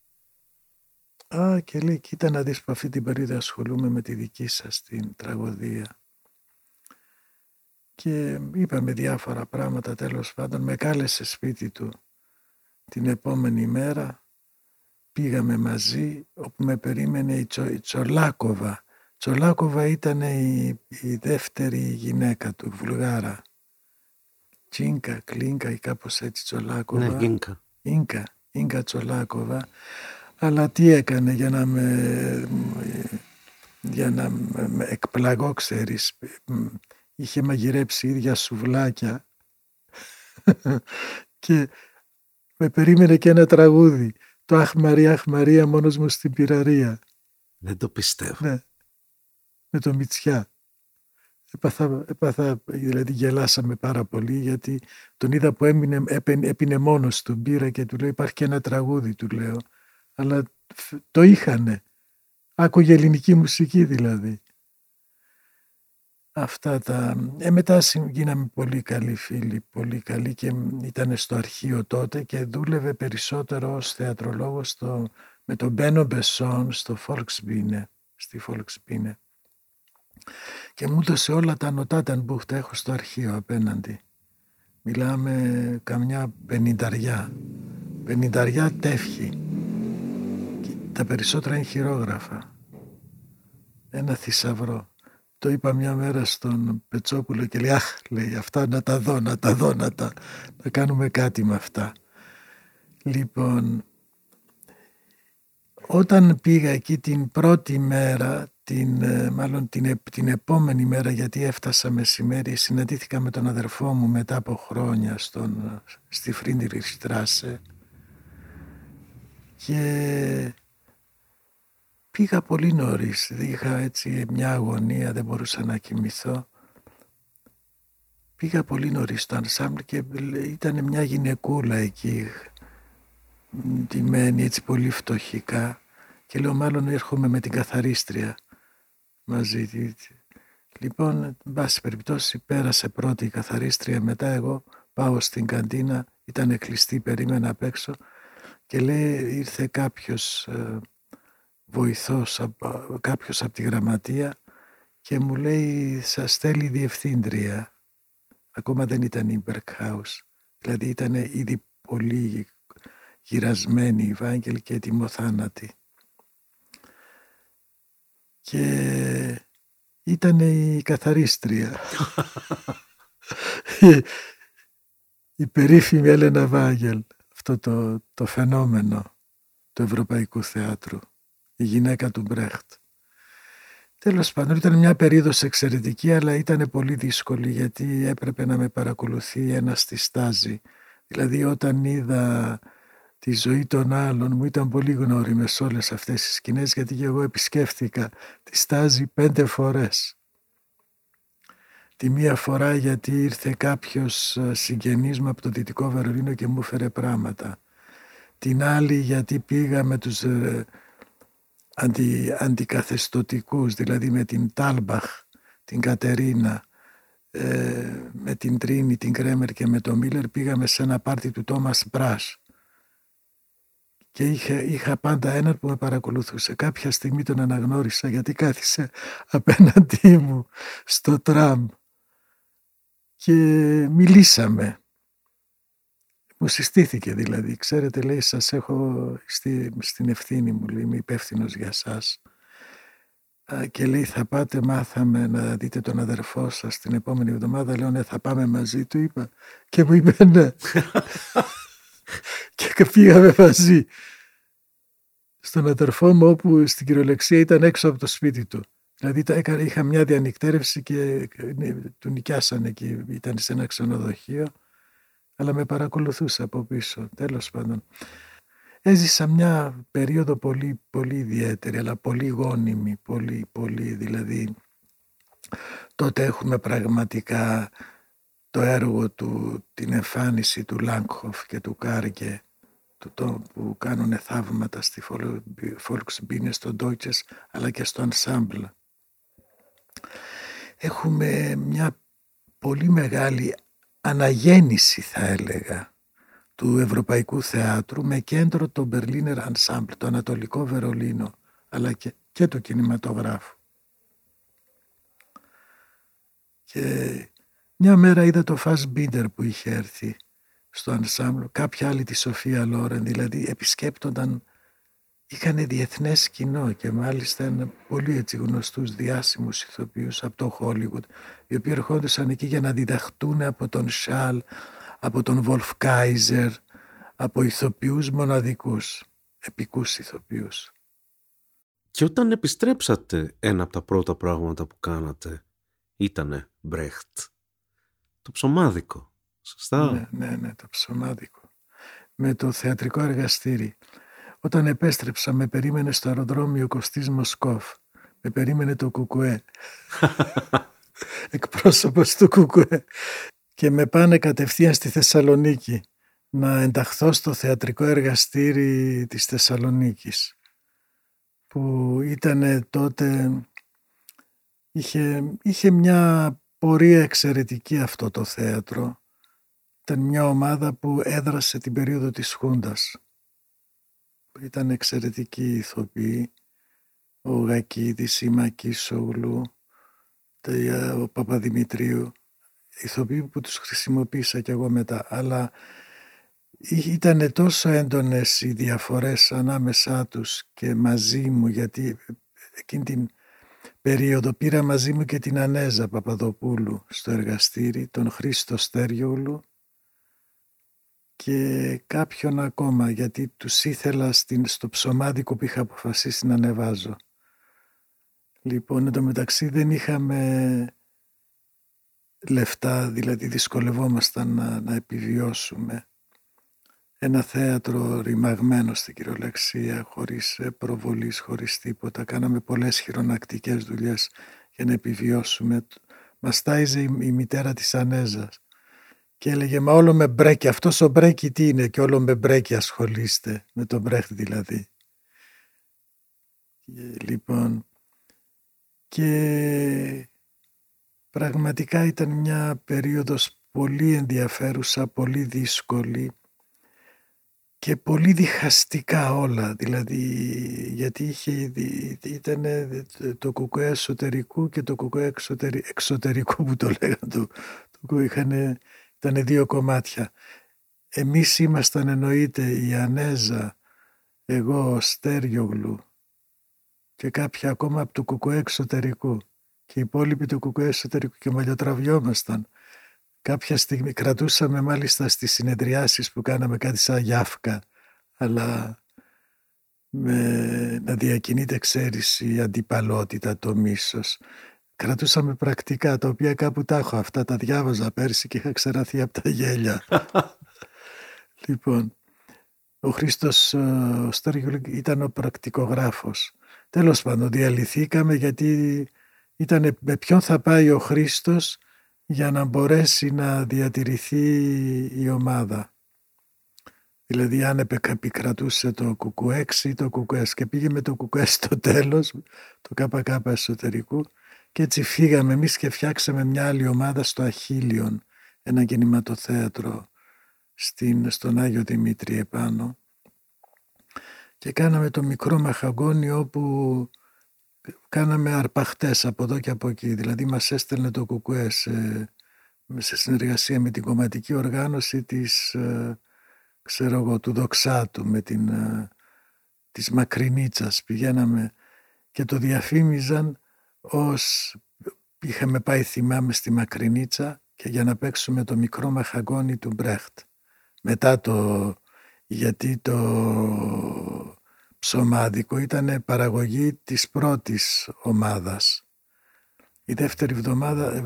Α, και λέει, κοίτα να δεις που αυτή την περίοδο ασχολούμαι με τη δική σας την τραγωδία. Και είπαμε διάφορα πράγματα, τέλος πάντων. Με κάλεσε σπίτι του την επόμενη μέρα. Πήγαμε μαζί, όπου με περίμενε η, Τσο, η Τσολάκοβα. Τσολάκοβα ήταν η, η δεύτερη γυναίκα του, Βουλγάρα. Τσίνκα, Κλίνκα ή κάπως έτσι Τσολάκοβα. Ναι, Ίνκα. Ίνκα, Ίνκα Τσολάκοβα. Αλλά τι έκανε για να με, για να με εκπλαγώ, ξέρεις. Είχε μαγειρέψει ίδια σουβλάκια και με περίμενε και ένα τραγούδι. Το «Αχ Μαρία, Αχ Μαρία, μόνος μου στην πυραρία». Δεν το πιστεύω. Ναι, με το Μητσιά. Έπαθα, έπαθα, δηλαδή γελάσαμε πάρα πολύ γιατί τον είδα που έμεινε, έπαινε, έπινε μόνος του μπύρα και του λέω υπάρχει και ένα τραγούδι του λέω. Αλλά το είχανε. Άκουγε ελληνική μουσική δηλαδή. Αυτά τα... Ε, μετά γίναμε πολύ καλοί φίλοι, πολύ καλοί και ήταν στο αρχείο τότε και δούλευε περισσότερο ως θεατρολόγος στο, με τον Μπένο Μπεσόν στο Volksbühne, στη Volksbühne και μου έδωσε όλα τα νοτάταν που τα έχω στο αρχείο απέναντι. Μιλάμε καμιά πενινταριά. Πενινταριά τεύχη. Και τα περισσότερα είναι χειρόγραφα. Ένα θησαυρό. Το είπα μια μέρα στον Πετσόπουλο και λέει «Αχ, λέει, αυτά να τα δω, να τα δω, να τα... να κάνουμε κάτι με αυτά». Λοιπόν, όταν πήγα εκεί την πρώτη μέρα την, ε, μάλλον την, την επόμενη μέρα γιατί έφτασα μεσημέρι συναντήθηκα με τον αδερφό μου μετά από χρόνια στον, στη Φρίντιριχ Στράσε και πήγα πολύ νωρίς. Είχα έτσι μια αγωνία δεν μπορούσα να κοιμηθώ. Πήγα πολύ νωρίς στο ανσάμπλ και ήταν μια γυναικούλα εκεί ντυμένη έτσι πολύ φτωχικά. Και λέω μάλλον έρχομαι με την καθαρίστρια μαζί. Λοιπόν, εν πάση περιπτώσει, πέρασε πρώτη η καθαρίστρια, μετά εγώ πάω στην καντίνα, ήταν κλειστή, περίμενα απ' έξω και λέει ήρθε κάποιος ε, βοηθός, κάποιος από τη γραμματεία και μου λέει σας στέλνει διευθύντρια. Ακόμα δεν ήταν η Berghaus, δηλαδή ήταν ήδη πολύ γυρασμένη η Βάγγελ και ετοιμοθάνατη. Και ήταν η καθαρίστρια. η περίφημη Έλενα Βάγγελ, αυτό το, το φαινόμενο του Ευρωπαϊκού Θεάτρου, η γυναίκα του Μπρέχτ. Τέλος πάντων ήταν μια περίοδος εξαιρετική αλλά ήταν πολύ δύσκολη γιατί έπρεπε να με παρακολουθεί ένας στη στάζη. Δηλαδή όταν είδα τη ζωή των άλλων μου ήταν πολύ γνώριμες σε όλες αυτές τις σκηνές γιατί και εγώ επισκέφθηκα τη στάζη πέντε φορές. Τη μία φορά γιατί ήρθε κάποιος ε, συγγενής μου από το Δυτικό Βερολίνο και μου έφερε πράγματα. Την άλλη γιατί πήγα με τους ε, αντι, αντικαθεστωτικούς, δηλαδή με την Τάλμπαχ, την Κατερίνα, ε, με την Τρίνη, την Κρέμερ και με τον Μίλλερ πήγαμε σε ένα πάρτι του Τόμας Μπράς και είχα, είχα πάντα έναν που με παρακολουθούσε. Κάποια στιγμή τον αναγνώρισα γιατί κάθισε απέναντί μου στο τραμ και μιλήσαμε. Μου συστήθηκε δηλαδή. Ξέρετε λέει σας έχω στη, στην ευθύνη μου λέει είμαι υπεύθυνος για σας. Και λέει θα πάτε μάθαμε να δείτε τον αδερφό σας την επόμενη εβδομάδα. Λέω ναι θα πάμε μαζί του είπα. Και μου είπε ναι. και πήγαμε μαζί στον αδερφό μου όπου στην κυριολεξία ήταν έξω από το σπίτι του. Δηλαδή είχα μια διανυκτέρευση και ναι, του νοικιάσανε εκεί, ήταν σε ένα ξενοδοχείο, αλλά με παρακολουθούσε από πίσω, τέλος πάντων. Έζησα μια περίοδο πολύ, πολύ ιδιαίτερη, αλλά πολύ γόνιμη, πολύ, πολύ, δηλαδή τότε έχουμε πραγματικά το έργο του, την εμφάνιση του Λάγκχοφ και του Κάργε το, που κάνουν θαύματα στη Volksbühne, στο Deutsches αλλά και στο Ensemble. Έχουμε μια πολύ μεγάλη αναγέννηση θα έλεγα του Ευρωπαϊκού Θεάτρου με κέντρο το Berliner Ensemble, το Ανατολικό Βερολίνο αλλά και, και το κινηματογράφο. Και μια μέρα είδα το Fassbinder που είχε έρθει στο ανσάμπλο, κάποια άλλη τη Σοφία Λόρεν, δηλαδή επισκέπτονταν, είχαν διεθνές κοινό και μάλιστα ένα πολύ έτσι γνωστούς διάσημους ηθοποιούς από το Χόλιγουτ, οι οποίοι ερχόντουσαν εκεί για να διδαχτούν από τον Σάλ, από τον Βολφ Κάιζερ, από ηθοποιούς μοναδικούς, επικούς ηθοποιούς. Και όταν επιστρέψατε, ένα από τα πρώτα πράγματα που κάνατε ήτανε Μπρέχτ. Το ψωμάδικο. Σωστά. Ναι, ναι, ναι, το ψωμάδικο. Με το θεατρικό εργαστήρι. Όταν επέστρεψα, με περίμενε στο αεροδρόμιο Κωστής Μοσκόφ. Με περίμενε το Κουκουέ. Εκπρόσωπος του Κουκουέ. Και με πάνε κατευθείαν στη Θεσσαλονίκη να ενταχθώ στο θεατρικό εργαστήρι της Θεσσαλονίκης που ήταν τότε είχε, είχε μια πορεία εξαιρετική αυτό το θέατρο ήταν μια ομάδα που έδρασε την περίοδο της Χούντας. Ήταν εξαιρετική ηθοποιοί. Ο Γακίδης, η Μακίσογλου, ο Παπαδημητρίου. Ηθοποιοί που τους χρησιμοποίησα κι εγώ μετά. Αλλά ήταν τόσο έντονες οι διαφορές ανάμεσά τους και μαζί μου γιατί εκείνη την περίοδο πήρα μαζί μου και την Ανέζα Παπαδοπούλου στο εργαστήρι, τον Χρήστο Στέριολου και κάποιον ακόμα γιατί τους ήθελα στην, στο ψωμάδικο που είχα αποφασίσει να ανεβάζω. Λοιπόν, εν μεταξύ δεν είχαμε λεφτά, δηλαδή δυσκολευόμασταν να, να επιβιώσουμε. Ένα θέατρο ρημαγμένο στην κυριολεξία, χωρίς προβολής, χωρίς τίποτα. Κάναμε πολλές χειρονακτικές δουλειές για να επιβιώσουμε. Μας τάιζε η, η μητέρα της Ανέζας και έλεγε «Μα όλο με μπρέκι, αυτός ο μπρέκι τι είναι» και όλο με μπρέκι ασχολείστε, με τον μπρέχτ δηλαδή. Και, λοιπόν, και πραγματικά ήταν μια περίοδος πολύ ενδιαφέρουσα, πολύ δύσκολη και πολύ διχαστικά όλα, δηλαδή γιατί είχε, ήταν το κουκουέ εσωτερικού και το κουκουέ εξωτερικού που το λέγανε, το, το είχαν, ήταν δύο κομμάτια. Εμείς ήμασταν εννοείται η Ανέζα, εγώ, ο Στέριογλου και κάποια ακόμα από το κουκουέ εξωτερικού και οι υπόλοιποι του κουκουέ εσωτερικού και μαλλιοτραβιόμασταν. Κάποια στιγμή κρατούσαμε μάλιστα στις συνεδριάσεις που κάναμε κάτι σαν γιάφκα, αλλά με, να διακινείται ξέρεις η αντιπαλότητα, το μίσος. Κρατούσαμε πρακτικά, τα οποία κάπου τα έχω. Αυτά τα διάβαζα πέρσι και είχα ξεραθεί από τα γέλια. λοιπόν, ο Χρήστος ο ήταν ο πρακτικογράφος. Τέλος πάντων, διαλυθήκαμε γιατί ήταν με ποιον θα πάει ο Χρήστος για να μπορέσει να διατηρηθεί η ομάδα. Δηλαδή αν επικρατούσε το κουκουέξ ή το κουκουές και πήγε με το κουκουές στο τέλος, το ΚΚ εσωτερικού και έτσι φύγαμε εμείς και φτιάξαμε μια άλλη ομάδα στο Αχίλιον, ένα κινηματοθέατρο στην, στον Άγιο Δημήτρη επάνω και κάναμε το μικρό μαχαγόνι όπου κάναμε αρπαχτές από εδώ και από εκεί. Δηλαδή μας έστελνε το κουκουές σε, σε συνεργασία με την κομματική οργάνωση της, ε, ξέρω εγώ, του Δοξάτου με την, ε, της Μακρινίτσας. Πηγαίναμε και το διαφήμιζαν ως είχαμε πάει θυμάμαι στη Μακρινίτσα και για να παίξουμε το μικρό μαχαγόνι του Μπρέχτ. Μετά το, γιατί το ψωμάδικο ήταν παραγωγή της πρώτης ομάδας. Η δεύτερη εβδομάδα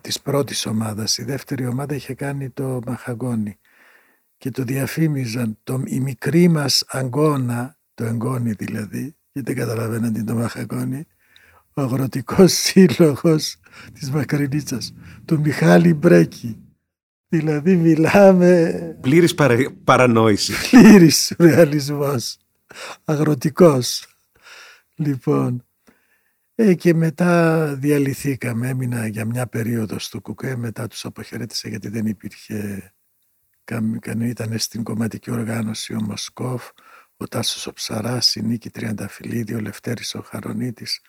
της πρώτης ομάδας. Η δεύτερη ομάδα είχε κάνει το μαχαγόνι και το διαφήμιζαν το, η μικρή μας αγκώνα, το εγγόνι δηλαδή, γιατί δεν καταλαβαίναν τι είναι το μαχαγόνι, ο αγροτικός σύλλογος της Μακρινίτσας, του Μιχάλη Μπρέκη. Δηλαδή μιλάμε... Πλήρης παρα... παρανόηση. Πλήρης ρεαλισμός αγροτικός. Λοιπόν, ε, και μετά διαλυθήκαμε. Έμεινα για μια περίοδο στο ΚΟΚΕ, μετά τους αποχαιρέτησα γιατί δεν υπήρχε κανένα. Ήταν στην κομματική οργάνωση ο Μοσκόφ, ο Τάσος ο Ψαράς, η Νίκη Τριανταφυλλίδη, ο Λευτέρης ο Χαρονίτης.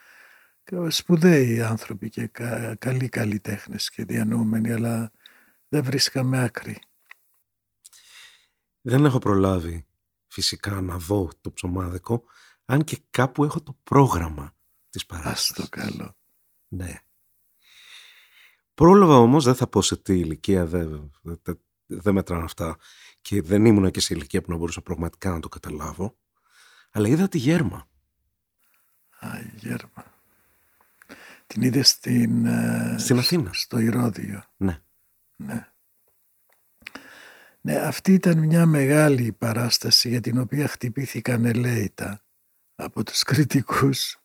Σπουδαίοι άνθρωποι και κα, καλοί καλλιτέχνες και διανοούμενοι, αλλά δεν βρίσκαμε άκρη. Δεν έχω προλάβει φυσικά να δω το ψωμάδικο, αν και κάπου έχω το πρόγραμμα της παράστασης. Ας το καλό. Ναι. Πρόλαβα όμως, δεν θα πω σε τι ηλικία, δεν, δεν, δεν μετράνε αυτά και δεν ήμουν και σε ηλικία που να μπορούσα πραγματικά να το καταλάβω, αλλά είδα τη Γέρμα. Α, η Γέρμα. Την είδες στην, ε, στην Αθήνα. Στο Ηρώδιο. Ναι. Ναι. Ναι, αυτή ήταν μια μεγάλη παράσταση για την οποία χτυπήθηκαν ελέητα από τους κριτικούς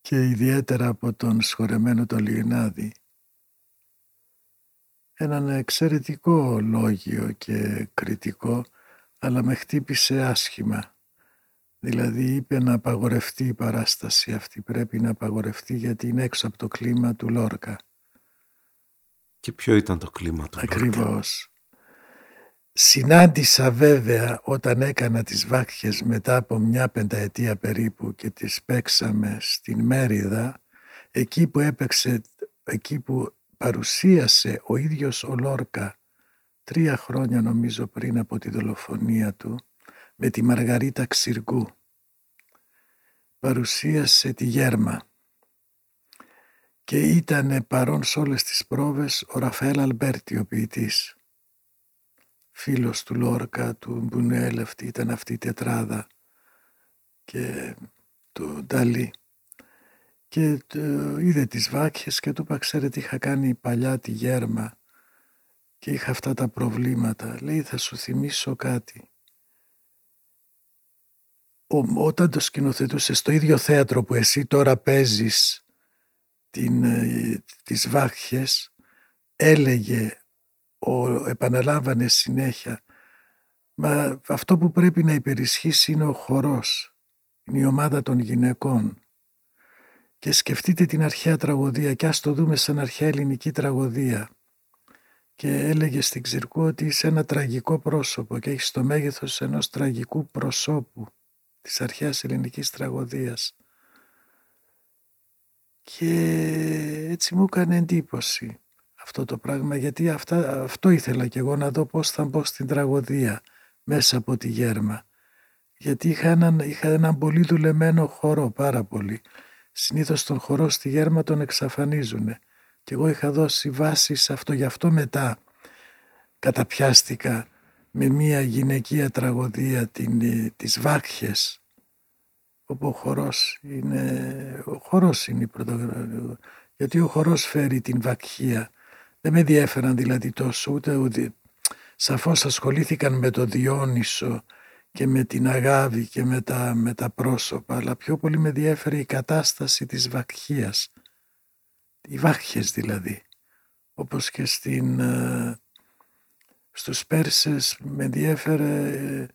και ιδιαίτερα από τον σχορεμένο τον Λιγνάδη. Έναν εξαιρετικό λόγιο και κριτικό, αλλά με χτύπησε άσχημα. Δηλαδή είπε να απαγορευτεί η παράσταση αυτή, πρέπει να απαγορευτεί γιατί είναι έξω από το κλίμα του Λόρκα. Και ποιο ήταν το κλίμα του Ακριβώς. Λόρκα; Ακριβώς. Συνάντησα βέβαια όταν έκανα τις βάκχες μετά από μια πενταετία περίπου και τις παίξαμε στην Μέριδα, εκεί που έπαιξε, εκεί που παρουσίασε ο ίδιος ο Λόρκα τρία χρόνια νομίζω πριν από τη δολοφονία του με τη Μαργαρίτα Ξυργού. Παρουσίασε τη Γέρμα και ήταν παρόν σε όλες τις πρόβες ο Ραφαέλ Αλμπέρτι ο ποιητής φίλος του Λόρκα, του Μπουνιουέλ, αυτή ήταν αυτή η τετράδα και του Νταλή. Και το, είδε τις βάκχες και του είπα, ξέρετε, είχα κάνει παλιά τη γέρμα και είχα αυτά τα προβλήματα. Λέει, θα σου θυμίσω κάτι. Ο, όταν το σκηνοθετούσες στο ίδιο θέατρο που εσύ τώρα παίζεις την, ε, τις βάχες, έλεγε ο, επαναλάμβανε συνέχεια «Μα αυτό που πρέπει να υπερισχύσει είναι ο χορός, είναι η ομάδα των γυναικών». Και σκεφτείτε την αρχαία τραγωδία και ας το δούμε σαν αρχαία ελληνική τραγωδία. Και έλεγε στην Ξηρκού ότι είσαι ένα τραγικό πρόσωπο και έχεις το μέγεθος ενός τραγικού προσώπου της αρχαίας ελληνικής τραγωδίας. Και έτσι μου έκανε εντύπωση αυτό το πράγμα γιατί αυτά, αυτό ήθελα και εγώ να δω πώς θα μπω στην τραγωδία μέσα από τη γέρμα. Γιατί είχα έναν, είχα έναν πολύ δουλεμένο χορό, πάρα πολύ. Συνήθως τον χορό στη γέρμα τον εξαφανίζουν. Και εγώ είχα δώσει βάση σε αυτό, γι' αυτό μετά καταπιάστηκα με μια γυναικεία τραγωδία την, τις Βάκχες όπου ο χορός είναι, ο χορός είναι η πρωτογραφία γιατί ο χορός φέρει την βακχία δεν με διέφεραν δηλαδή τόσο ούτε, ούτε σαφώς ασχολήθηκαν με το Διόνυσο και με την αγάπη και με τα, με τα πρόσωπα αλλά πιο πολύ με διέφερε η κατάσταση της βακχίας οι βάχιες δηλαδή όπως και στην, ε, στους Πέρσες με διέφερε ε,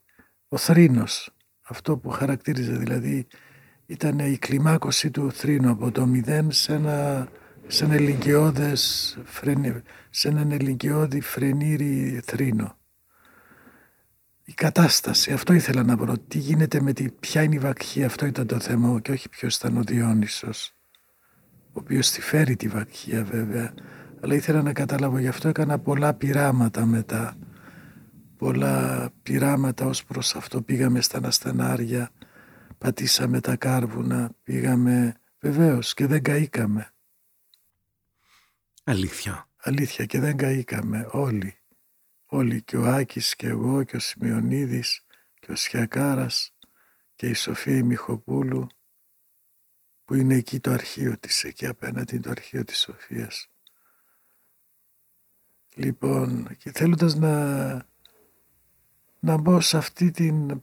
ο θρήνος. Αυτό που χαρακτήριζε δηλαδή ήταν η κλιμάκωση του θρήνου από το μηδέν σε ένα σε ένα ελικιώδες, σε έναν ελικιώδη φρενήρι θρήνο. Η κατάσταση, αυτό ήθελα να βρω. Τι γίνεται με τη, ποια είναι η βακχή, αυτό ήταν το θέμα και όχι ποιος ήταν ο Διόνυσος, ο οποίος τη φέρει τη βακχία βέβαια. Αλλά ήθελα να καταλάβω, γι' αυτό έκανα πολλά πειράματα μετά. Πολλά πειράματα ως προς αυτό. Πήγαμε στα Αναστενάρια, πατήσαμε τα κάρβουνα, πήγαμε βεβαίως και δεν καήκαμε. Αλήθεια. Αλήθεια και δεν καήκαμε όλοι. Όλοι και ο Άκης και εγώ και ο Σημειονίδης και ο Σιακάρας και η Σοφία Μιχοπούλου που είναι εκεί το αρχείο της, εκεί απέναντι το αρχείο της Σοφίας. Λοιπόν, και θέλοντας να, να μπω σε αυτή την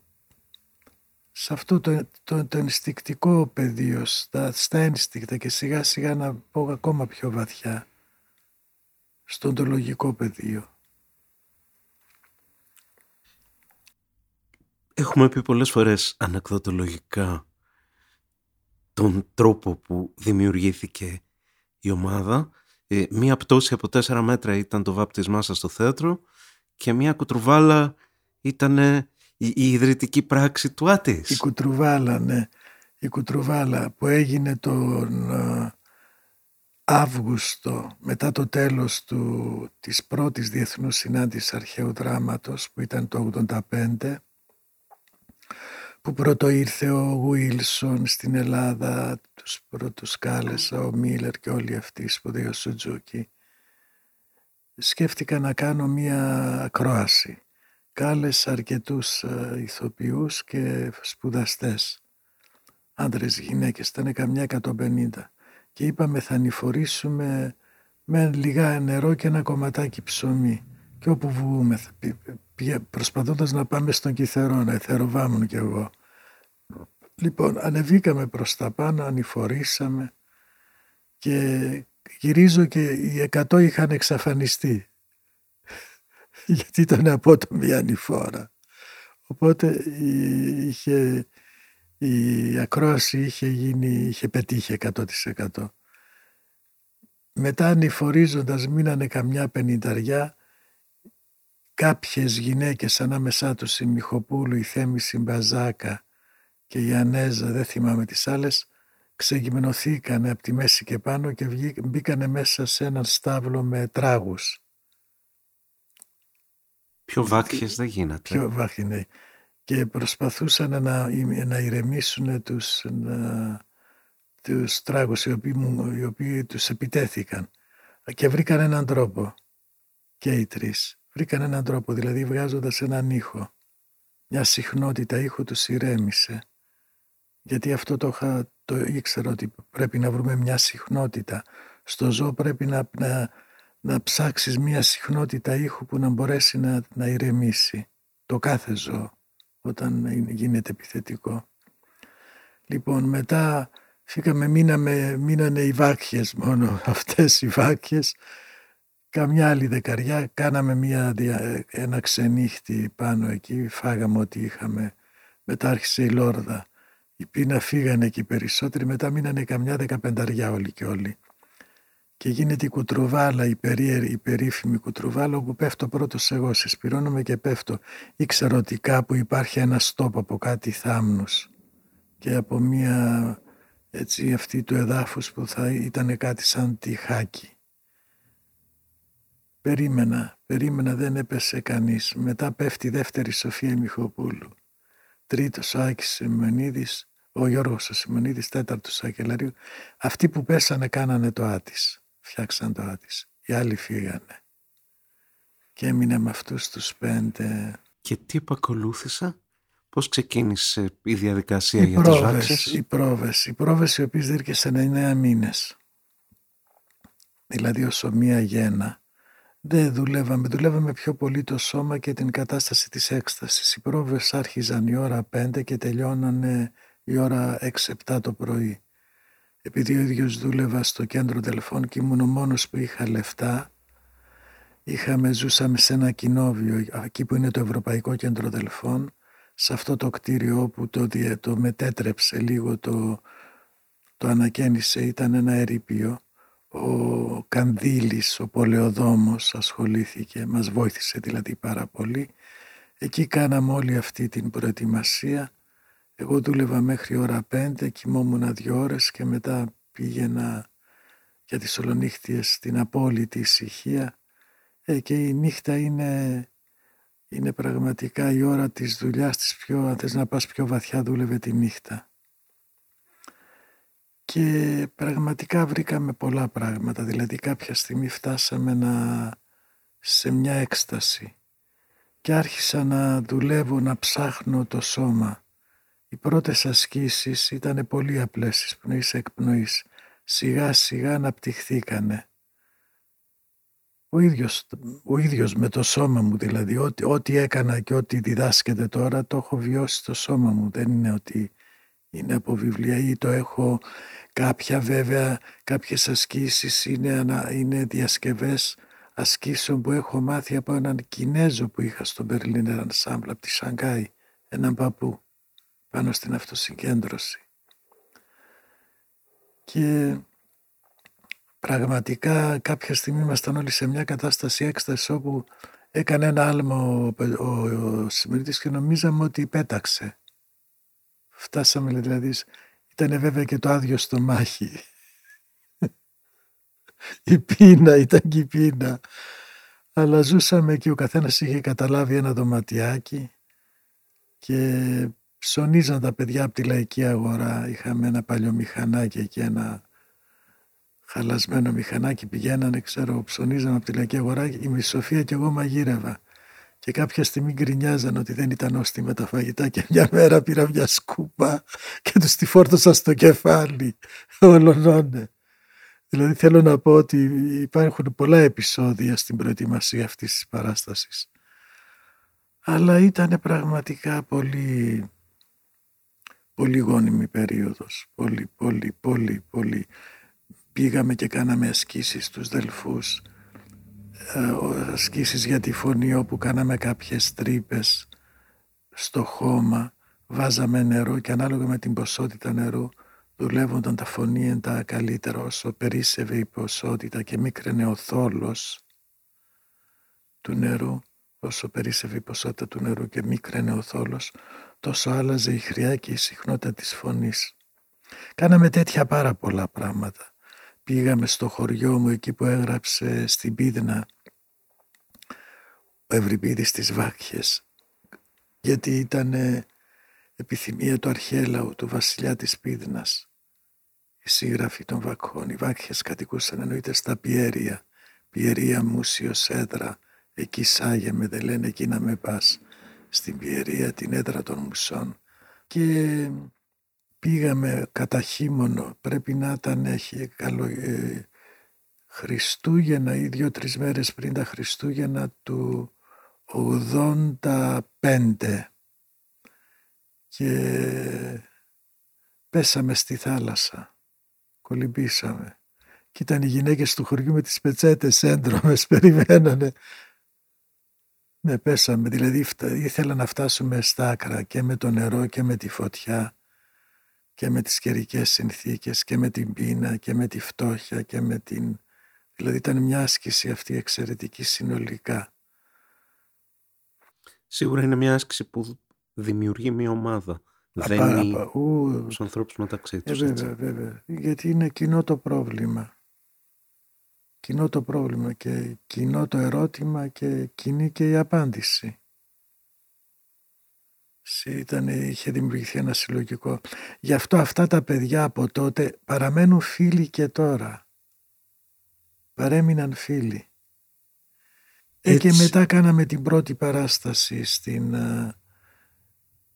σε αυτό το, το, το ενστικτικό πεδίο, στα, στα ένστικτα και σιγά σιγά να πω ακόμα πιο βαθιά στον το λογικό πεδίο. Έχουμε πει πολλές φορές ανακδοτολογικά τον τρόπο που δημιουργήθηκε η ομάδα. Ε, μία πτώση από τέσσερα μέτρα ήταν το βάπτισμά σας στο θέατρο και μία κουτρουβάλα ήταν η, η ιδρυτική πράξη του Άτης. Η κουτρουβάλα, ναι. Η κουτρουβάλα που έγινε τον ε, Αύγουστο μετά το τέλος του, της πρώτης διεθνούς συνάντησης αρχαίου δράματος που ήταν το 85 που πρώτο ήρθε ο Γουίλσον στην Ελλάδα, τους πρώτους κάλεσα, ο Μίλλερ και όλοι αυτοί σπουδαίοι ο Σουτζούκι. Σκέφτηκα να κάνω μία ακρόαση. Κάλεσα αρκετούς ε, ηθοποιούς και σπουδαστές. Άντρες, γυναίκες, ήταν καμιά 150 και είπαμε θα νηφορήσουμε με λιγά νερό και ένα κομματάκι ψωμί και όπου βγούμε προσπαθώντας να πάμε στον Κιθερόνα, εθεροβάμουν κι εγώ. Λοιπόν, ανεβήκαμε προς τα πάνω, ανηφορήσαμε και γυρίζω και οι εκατό είχαν εξαφανιστεί γιατί ήταν απότομη ανηφόρα. Οπότε είχε η ακρόαση είχε γίνει, είχε πετύχει 100%. Μετά ανηφορίζοντας μείνανε καμιά πενηνταριά κάποιες γυναίκες ανάμεσά τους η Μιχοπούλου, η Θέμη Συμπαζάκα και η Ανέζα, δεν θυμάμαι τις άλλες, ξεγυμνοθήκανε από τη μέση και πάνω και μπήκανε μέσα σε έναν στάβλο με τράγους. Πιο βάκχες δεν γίνεται. Πιο βάχοι, ναι και προσπαθούσαν να, να ηρεμήσουν τους, να, τους τράγους οι οποίοι, οι οποίοι τους επιτέθηκαν. Και βρήκαν έναν τρόπο και οι τρεις βρήκαν έναν τρόπο δηλαδή βγάζοντας έναν ήχο. Μια συχνότητα ήχου τους ηρέμησε γιατί αυτό το, είχα, το ήξερα ότι πρέπει να βρούμε μια συχνότητα. Στο ζώο πρέπει να, να, να ψάξεις μια συχνότητα ήχου που να μπορέσει να, να ηρεμήσει το κάθε ζώο όταν γίνεται επιθετικό. Λοιπόν, μετά φύγαμε, μείναμε, μείνανε οι βάκχες μόνο, αυτές οι βάκχες. Καμιά άλλη δεκαριά, κάναμε μια, ένα ξενύχτη πάνω εκεί, φάγαμε ό,τι είχαμε. Μετά άρχισε η Λόρδα. Η πείνα φύγανε και οι περισσότεροι, μετά μείνανε καμιά δεκαπενταριά όλοι και όλοι. Και γίνεται η κουτρουβάλα, η, περίερη, η περίφημη κουτρουβάλα, όπου πέφτω πρώτος εγώ, συσπηρώνομαι και πέφτω. Ήξερα ότι κάπου υπάρχει ένα στόπ από κάτι θάμνους και από μια έτσι αυτή του εδάφους που θα ήταν κάτι σαν τυχάκι. Περίμενα, περίμενα δεν έπεσε κανείς. Μετά πέφτει η δεύτερη Σοφία Μιχοπούλου. Τρίτος ο Άκης Σιμονίδης, ο Γιώργος ο Σιμονίδης, τέταρτος Ακελαρίου. Αυτοί που πέσανε κάνανε το Άτης. Φτιάξαν το Άτης. Οι άλλοι φύγανε. Και έμεινε με αυτούς τους πέντε. Και τι επακολούθησα; Πώς ξεκίνησε η διαδικασία οι για πρόβες, τις βάξεις. Οι πρόβες, οι πρόβες οι οποίες δίρκεσαν 9 μήνες. Δηλαδή όσο μία γένα. Δεν δουλεύαμε, δουλεύαμε πιο πολύ το σώμα και την κατάσταση της έκστασης. Οι πρόβες άρχιζαν η ώρα 5 και τελειώνανε η ώρα 6-7 το πρωί. Επειδή ο ίδιος δούλευα στο κέντρο τελεφών και ήμουν ο μόνος που είχα λεφτά, είχαμε, ζούσαμε σε ένα κοινόβιο, εκεί που είναι το Ευρωπαϊκό Κέντρο Τελεφών, σε αυτό το κτίριο που το, το μετέτρεψε λίγο, το, το ανακαίνισε, ήταν ένα ερήπιο. Ο Κανδύλης, ο Πολεοδόμος ασχολήθηκε, μας βοήθησε δηλαδή πάρα πολύ. Εκεί κάναμε όλη αυτή την προετοιμασία. Εγώ δούλευα μέχρι ώρα πέντε, κοιμόμουν δύο ώρες και μετά πήγαινα για τις ολονύχτιες στην απόλυτη ησυχία. Ε, και η νύχτα είναι είναι πραγματικά η ώρα της δουλειάς της πιο, αν θες να πας πιο βαθιά δούλευε τη νύχτα. Και πραγματικά βρήκαμε πολλά πράγματα, δηλαδή κάποια στιγμή φτάσαμε να, σε μια έκσταση και άρχισα να δουλεύω, να ψάχνω το σώμα. Οι πρώτες ασκήσεις ήταν πολύ απλές εισπνοής εκπνοής. Σιγά σιγά αναπτυχθήκανε. Ο ίδιος, ο ίδιος με το σώμα μου δηλαδή, ό,τι, ό,τι έκανα και ό,τι διδάσκεται τώρα το έχω βιώσει στο σώμα μου, δεν είναι ότι είναι από βιβλία ή το έχω. Κάποια βέβαια, κάποιες ασκήσεις είναι, είναι διασκευές ασκήσεων που έχω μάθει από έναν Κινέζο που είχα στο Berliner Ensemble από τη Σανγκάη, έναν παππού πάνω στην αυτοσυγκέντρωση. Και πραγματικά κάποια στιγμή ήμασταν όλοι σε μια κατάσταση έκστασης όπου έκανε ένα άλμο ο, ο, ο και νομίζαμε ότι πέταξε. Φτάσαμε δηλαδή, ήταν βέβαια και το άδειο στο μάχη. η πείνα, ήταν και η πείνα. Αλλά ζούσαμε και ο καθένας είχε καταλάβει ένα δωματιάκι και ψωνίζαν τα παιδιά από τη λαϊκή αγορά. Είχαμε ένα παλιό μηχανάκι και ένα χαλασμένο μηχανάκι πηγαίνανε, ξέρω, ψωνίζαμε από τη λαϊκή αγορά, η Μισοφία και εγώ μαγείρευα. Και κάποια στιγμή γκρινιάζαν ότι δεν ήταν με τα φαγητά και μια μέρα πήρα μια σκούπα και τους τη φόρτωσα στο κεφάλι. Ολονώνε. Δηλαδή θέλω να πω ότι υπάρχουν πολλά επεισόδια στην προετοιμασία αυτής της παράστασης. Αλλά ήταν πραγματικά πολύ, πολύ γόνιμη περίοδος. Πολύ, πολύ, πολύ, πολύ. Πήγαμε και κάναμε ασκήσεις στους Δελφούς, ε, ασκήσεις για τη φωνή όπου κάναμε κάποιες τρύπες στο χώμα, βάζαμε νερό και ανάλογα με την ποσότητα νερού δουλεύονταν τα φωνή τα καλύτερα όσο περίσσευε η ποσότητα και μίκραινε ο θόλος του νερού όσο περίσσευε η ποσότητα του νερού και μίκραινε ο θόλος τόσο άλλαζε η χρειά και η συχνότητα της φωνής. Κάναμε τέτοια πάρα πολλά πράγματα. Πήγαμε στο χωριό μου εκεί που έγραψε στην Πίδνα ο Ευρυπίδης της Βάκχες. Γιατί ήταν επιθυμία του αρχέλαου, του βασιλιά της Πίδνας. Η σύγραφη των Βακχών. Οι Βάκχες κατοικούσαν εννοείται στα Πιέρια, Πιερία Μούσιος Έδρα, εκεί σάγεμε δεν λένε εκεί να με πας, στην Πιερία την έδρα των Μουσών και πήγαμε κατά χείμωνο, πρέπει να ήταν έχει καλό, ε, Χριστούγεννα ή δύο-τρεις μέρες πριν τα Χριστούγεννα του 85 και πέσαμε στη θάλασσα, κολυμπήσαμε. Και ήταν οι γυναίκες του χωριού με τις πετσέτες έντρομες, περιμένανε. Ναι, πέσαμε, δηλαδή ήθελα να φτάσουμε στα άκρα και με το νερό και με τη φωτιά και με τις καιρικές συνθήκες και με την πείνα και με τη φτώχεια και με την... Δηλαδή ήταν μια άσκηση αυτή εξαιρετική συνολικά. Σίγουρα είναι μια άσκηση που δημιουργεί μια ομάδα. Δένει τους ανθρώπους μεταξύ τους. Ε, βέβαια, βέβαια. Γιατί είναι κοινό το πρόβλημα. Κοινό το πρόβλημα και κοινό το ερώτημα και κοινή και η απάντηση. Ήταν, είχε δημιουργηθεί ένα συλλογικό. Γι' αυτό αυτά τα παιδιά από τότε παραμένουν φίλοι και τώρα. Παρέμειναν φίλοι. Ε, και μετά κάναμε την πρώτη παράσταση στην...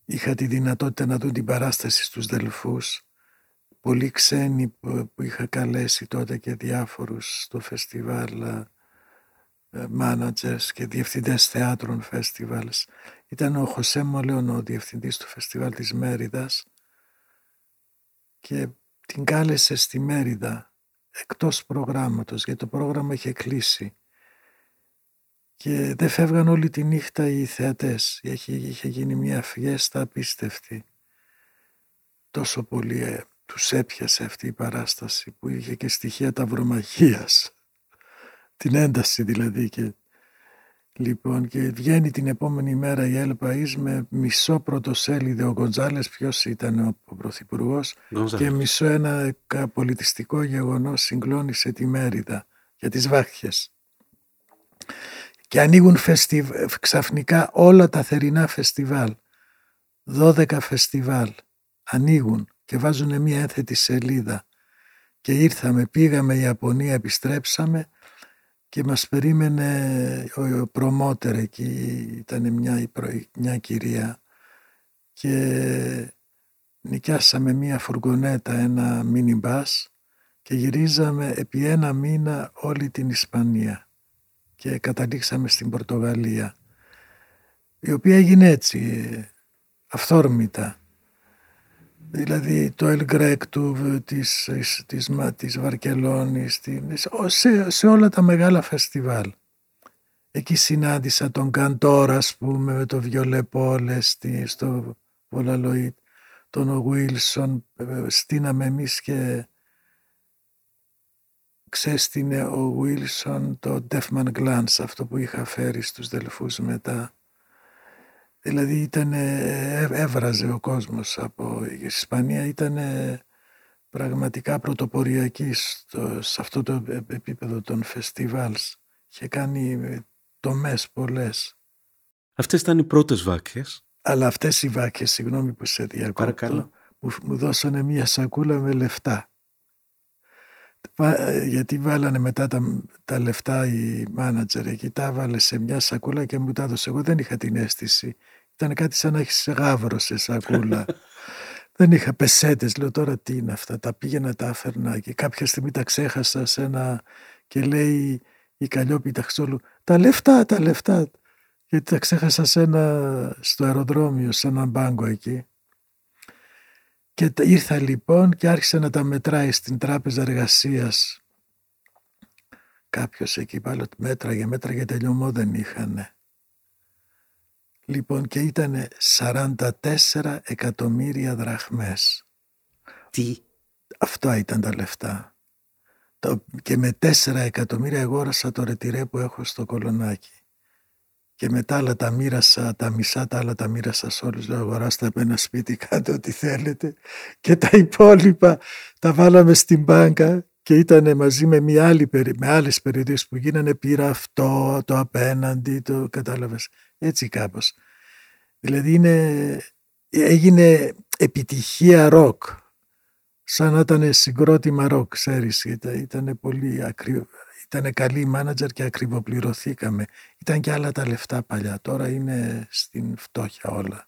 είχα τη δυνατότητα να δουν την παράσταση στους Δελφούς. Πολλοί ξένοι που, είχα καλέσει τότε και διάφορους στο φεστιβάλ managers και διευθυντές θεάτρων festivals. Ήταν ο Χωσέ Μολέων ο διευθυντής του φεστιβάλ της Μέριδας και την κάλεσε στη Μέριδα εκτός προγράμματος γιατί το πρόγραμμα είχε κλείσει και δεν φεύγαν όλη τη νύχτα οι θεατές. Είχε, είχε γίνει μια φιέστα απίστευτη. Τόσο πολύ ε, τους έπιασε αυτή η παράσταση που είχε και στοιχεία ταυρομαχίας. Την ένταση δηλαδή και Λοιπόν, και βγαίνει την επόμενη μέρα η Έλπα με μισό πρωτοσέλιδο. Ο Γκοντζάλες ποιος ήταν ο Πρωθυπουργός; Και μισό ένα πολιτιστικό γεγονός συγκλώνησε τη Μέριδα για τις βάχιες. Και ανοίγουν φεστιβ... ξαφνικά όλα τα θερινά φεστιβάλ. 12 φεστιβάλ ανοίγουν και βάζουν μια έθετη σελίδα. Και ήρθαμε, πήγαμε Ιαπωνία, επιστρέψαμε και μας περίμενε ο προμότερ εκεί, ήταν μια, μια κυρία. Και νοικιάσαμε μια φουργονέτα, ένα μίνι μπας και γυρίζαμε επί ένα μήνα όλη την Ισπανία. Και καταλήξαμε στην Πορτογαλία η οποία έγινε έτσι αυθόρμητα δηλαδή το Ελγκρέκ του, της, της, της, Βαρκελόνης, σε, σε όλα τα μεγάλα φεστιβάλ. Εκεί συνάντησα τον Καντόρα, ας πούμε, με το Βιολεπόλε στο Βολαλοίτ, τον Βίλσον, στείναμε εμείς και ξέστηνε ο Βίλσον το Deafman Glance, αυτό που είχα φέρει στους Δελφούς μετά. Δηλαδή ήταν, έβραζε ο κόσμος από η Ισπανία ήταν πραγματικά πρωτοποριακή σε αυτό το επίπεδο των φεστιβάλς. Είχε κάνει τομές πολλές. Αυτές ήταν οι πρώτες βάκες. Αλλά αυτές οι βάκες, συγγνώμη που σε διακόπτω, μου, μου δώσανε μια σακούλα με λεφτά. Γιατί βάλανε μετά τα, τα λεφτά οι μάνατζερ εκεί, τα βάλε σε μια σακούλα και μου τα έδωσε. Εγώ δεν είχα την αίσθηση ήταν κάτι σαν να έχεις γάβρο σε σακούλα. Δεν είχα πεσέτες. Λέω τώρα τι είναι αυτά. Τα πήγαινα, τα έφερνα και κάποια στιγμή τα ξέχασα σε ένα. Και λέει η Καλλιόπη Ταξόλου, τα λεφτά, τα λεφτά. Γιατί τα ξέχασα σε ένα, στο αεροδρόμιο, σε έναν μπάγκο εκεί. Και ήρθα λοιπόν και άρχισε να τα μετράει στην τράπεζα εργασίας. Κάποιος εκεί πάλι μέτρα για μέτρα για τελειωμό δεν είχαν. Λοιπόν και ήταν 44 εκατομμύρια δραχμές. Τι; Αυτά ήταν τα λεφτά. Και με 4 εκατομμύρια αγόρασα το ρετυρέ που έχω στο κολονάκι. Και μετά άλλα τα μοίρασα, τα μισά τα άλλα τα μοίρασα σε όλους. Λέω αγοράστε από ένα σπίτι κάτω ό,τι θέλετε. Και τα υπόλοιπα τα βάλαμε στην μπάνκα και ήταν μαζί με, μια άλλη, με άλλες περιοδίες που γίνανε πήρα αυτό, το απέναντι, το κατάλαβες. Έτσι κάπως. Δηλαδή είναι, έγινε επιτυχία ροκ. Σαν να ήταν συγκρότημα ροκ, ξέρεις. Ήταν, ήταν πολύ ακρι... Ήταν καλή μάνατζερ και ακριβοπληρωθήκαμε. Ήταν και άλλα τα λεφτά παλιά. Τώρα είναι στην φτώχεια όλα.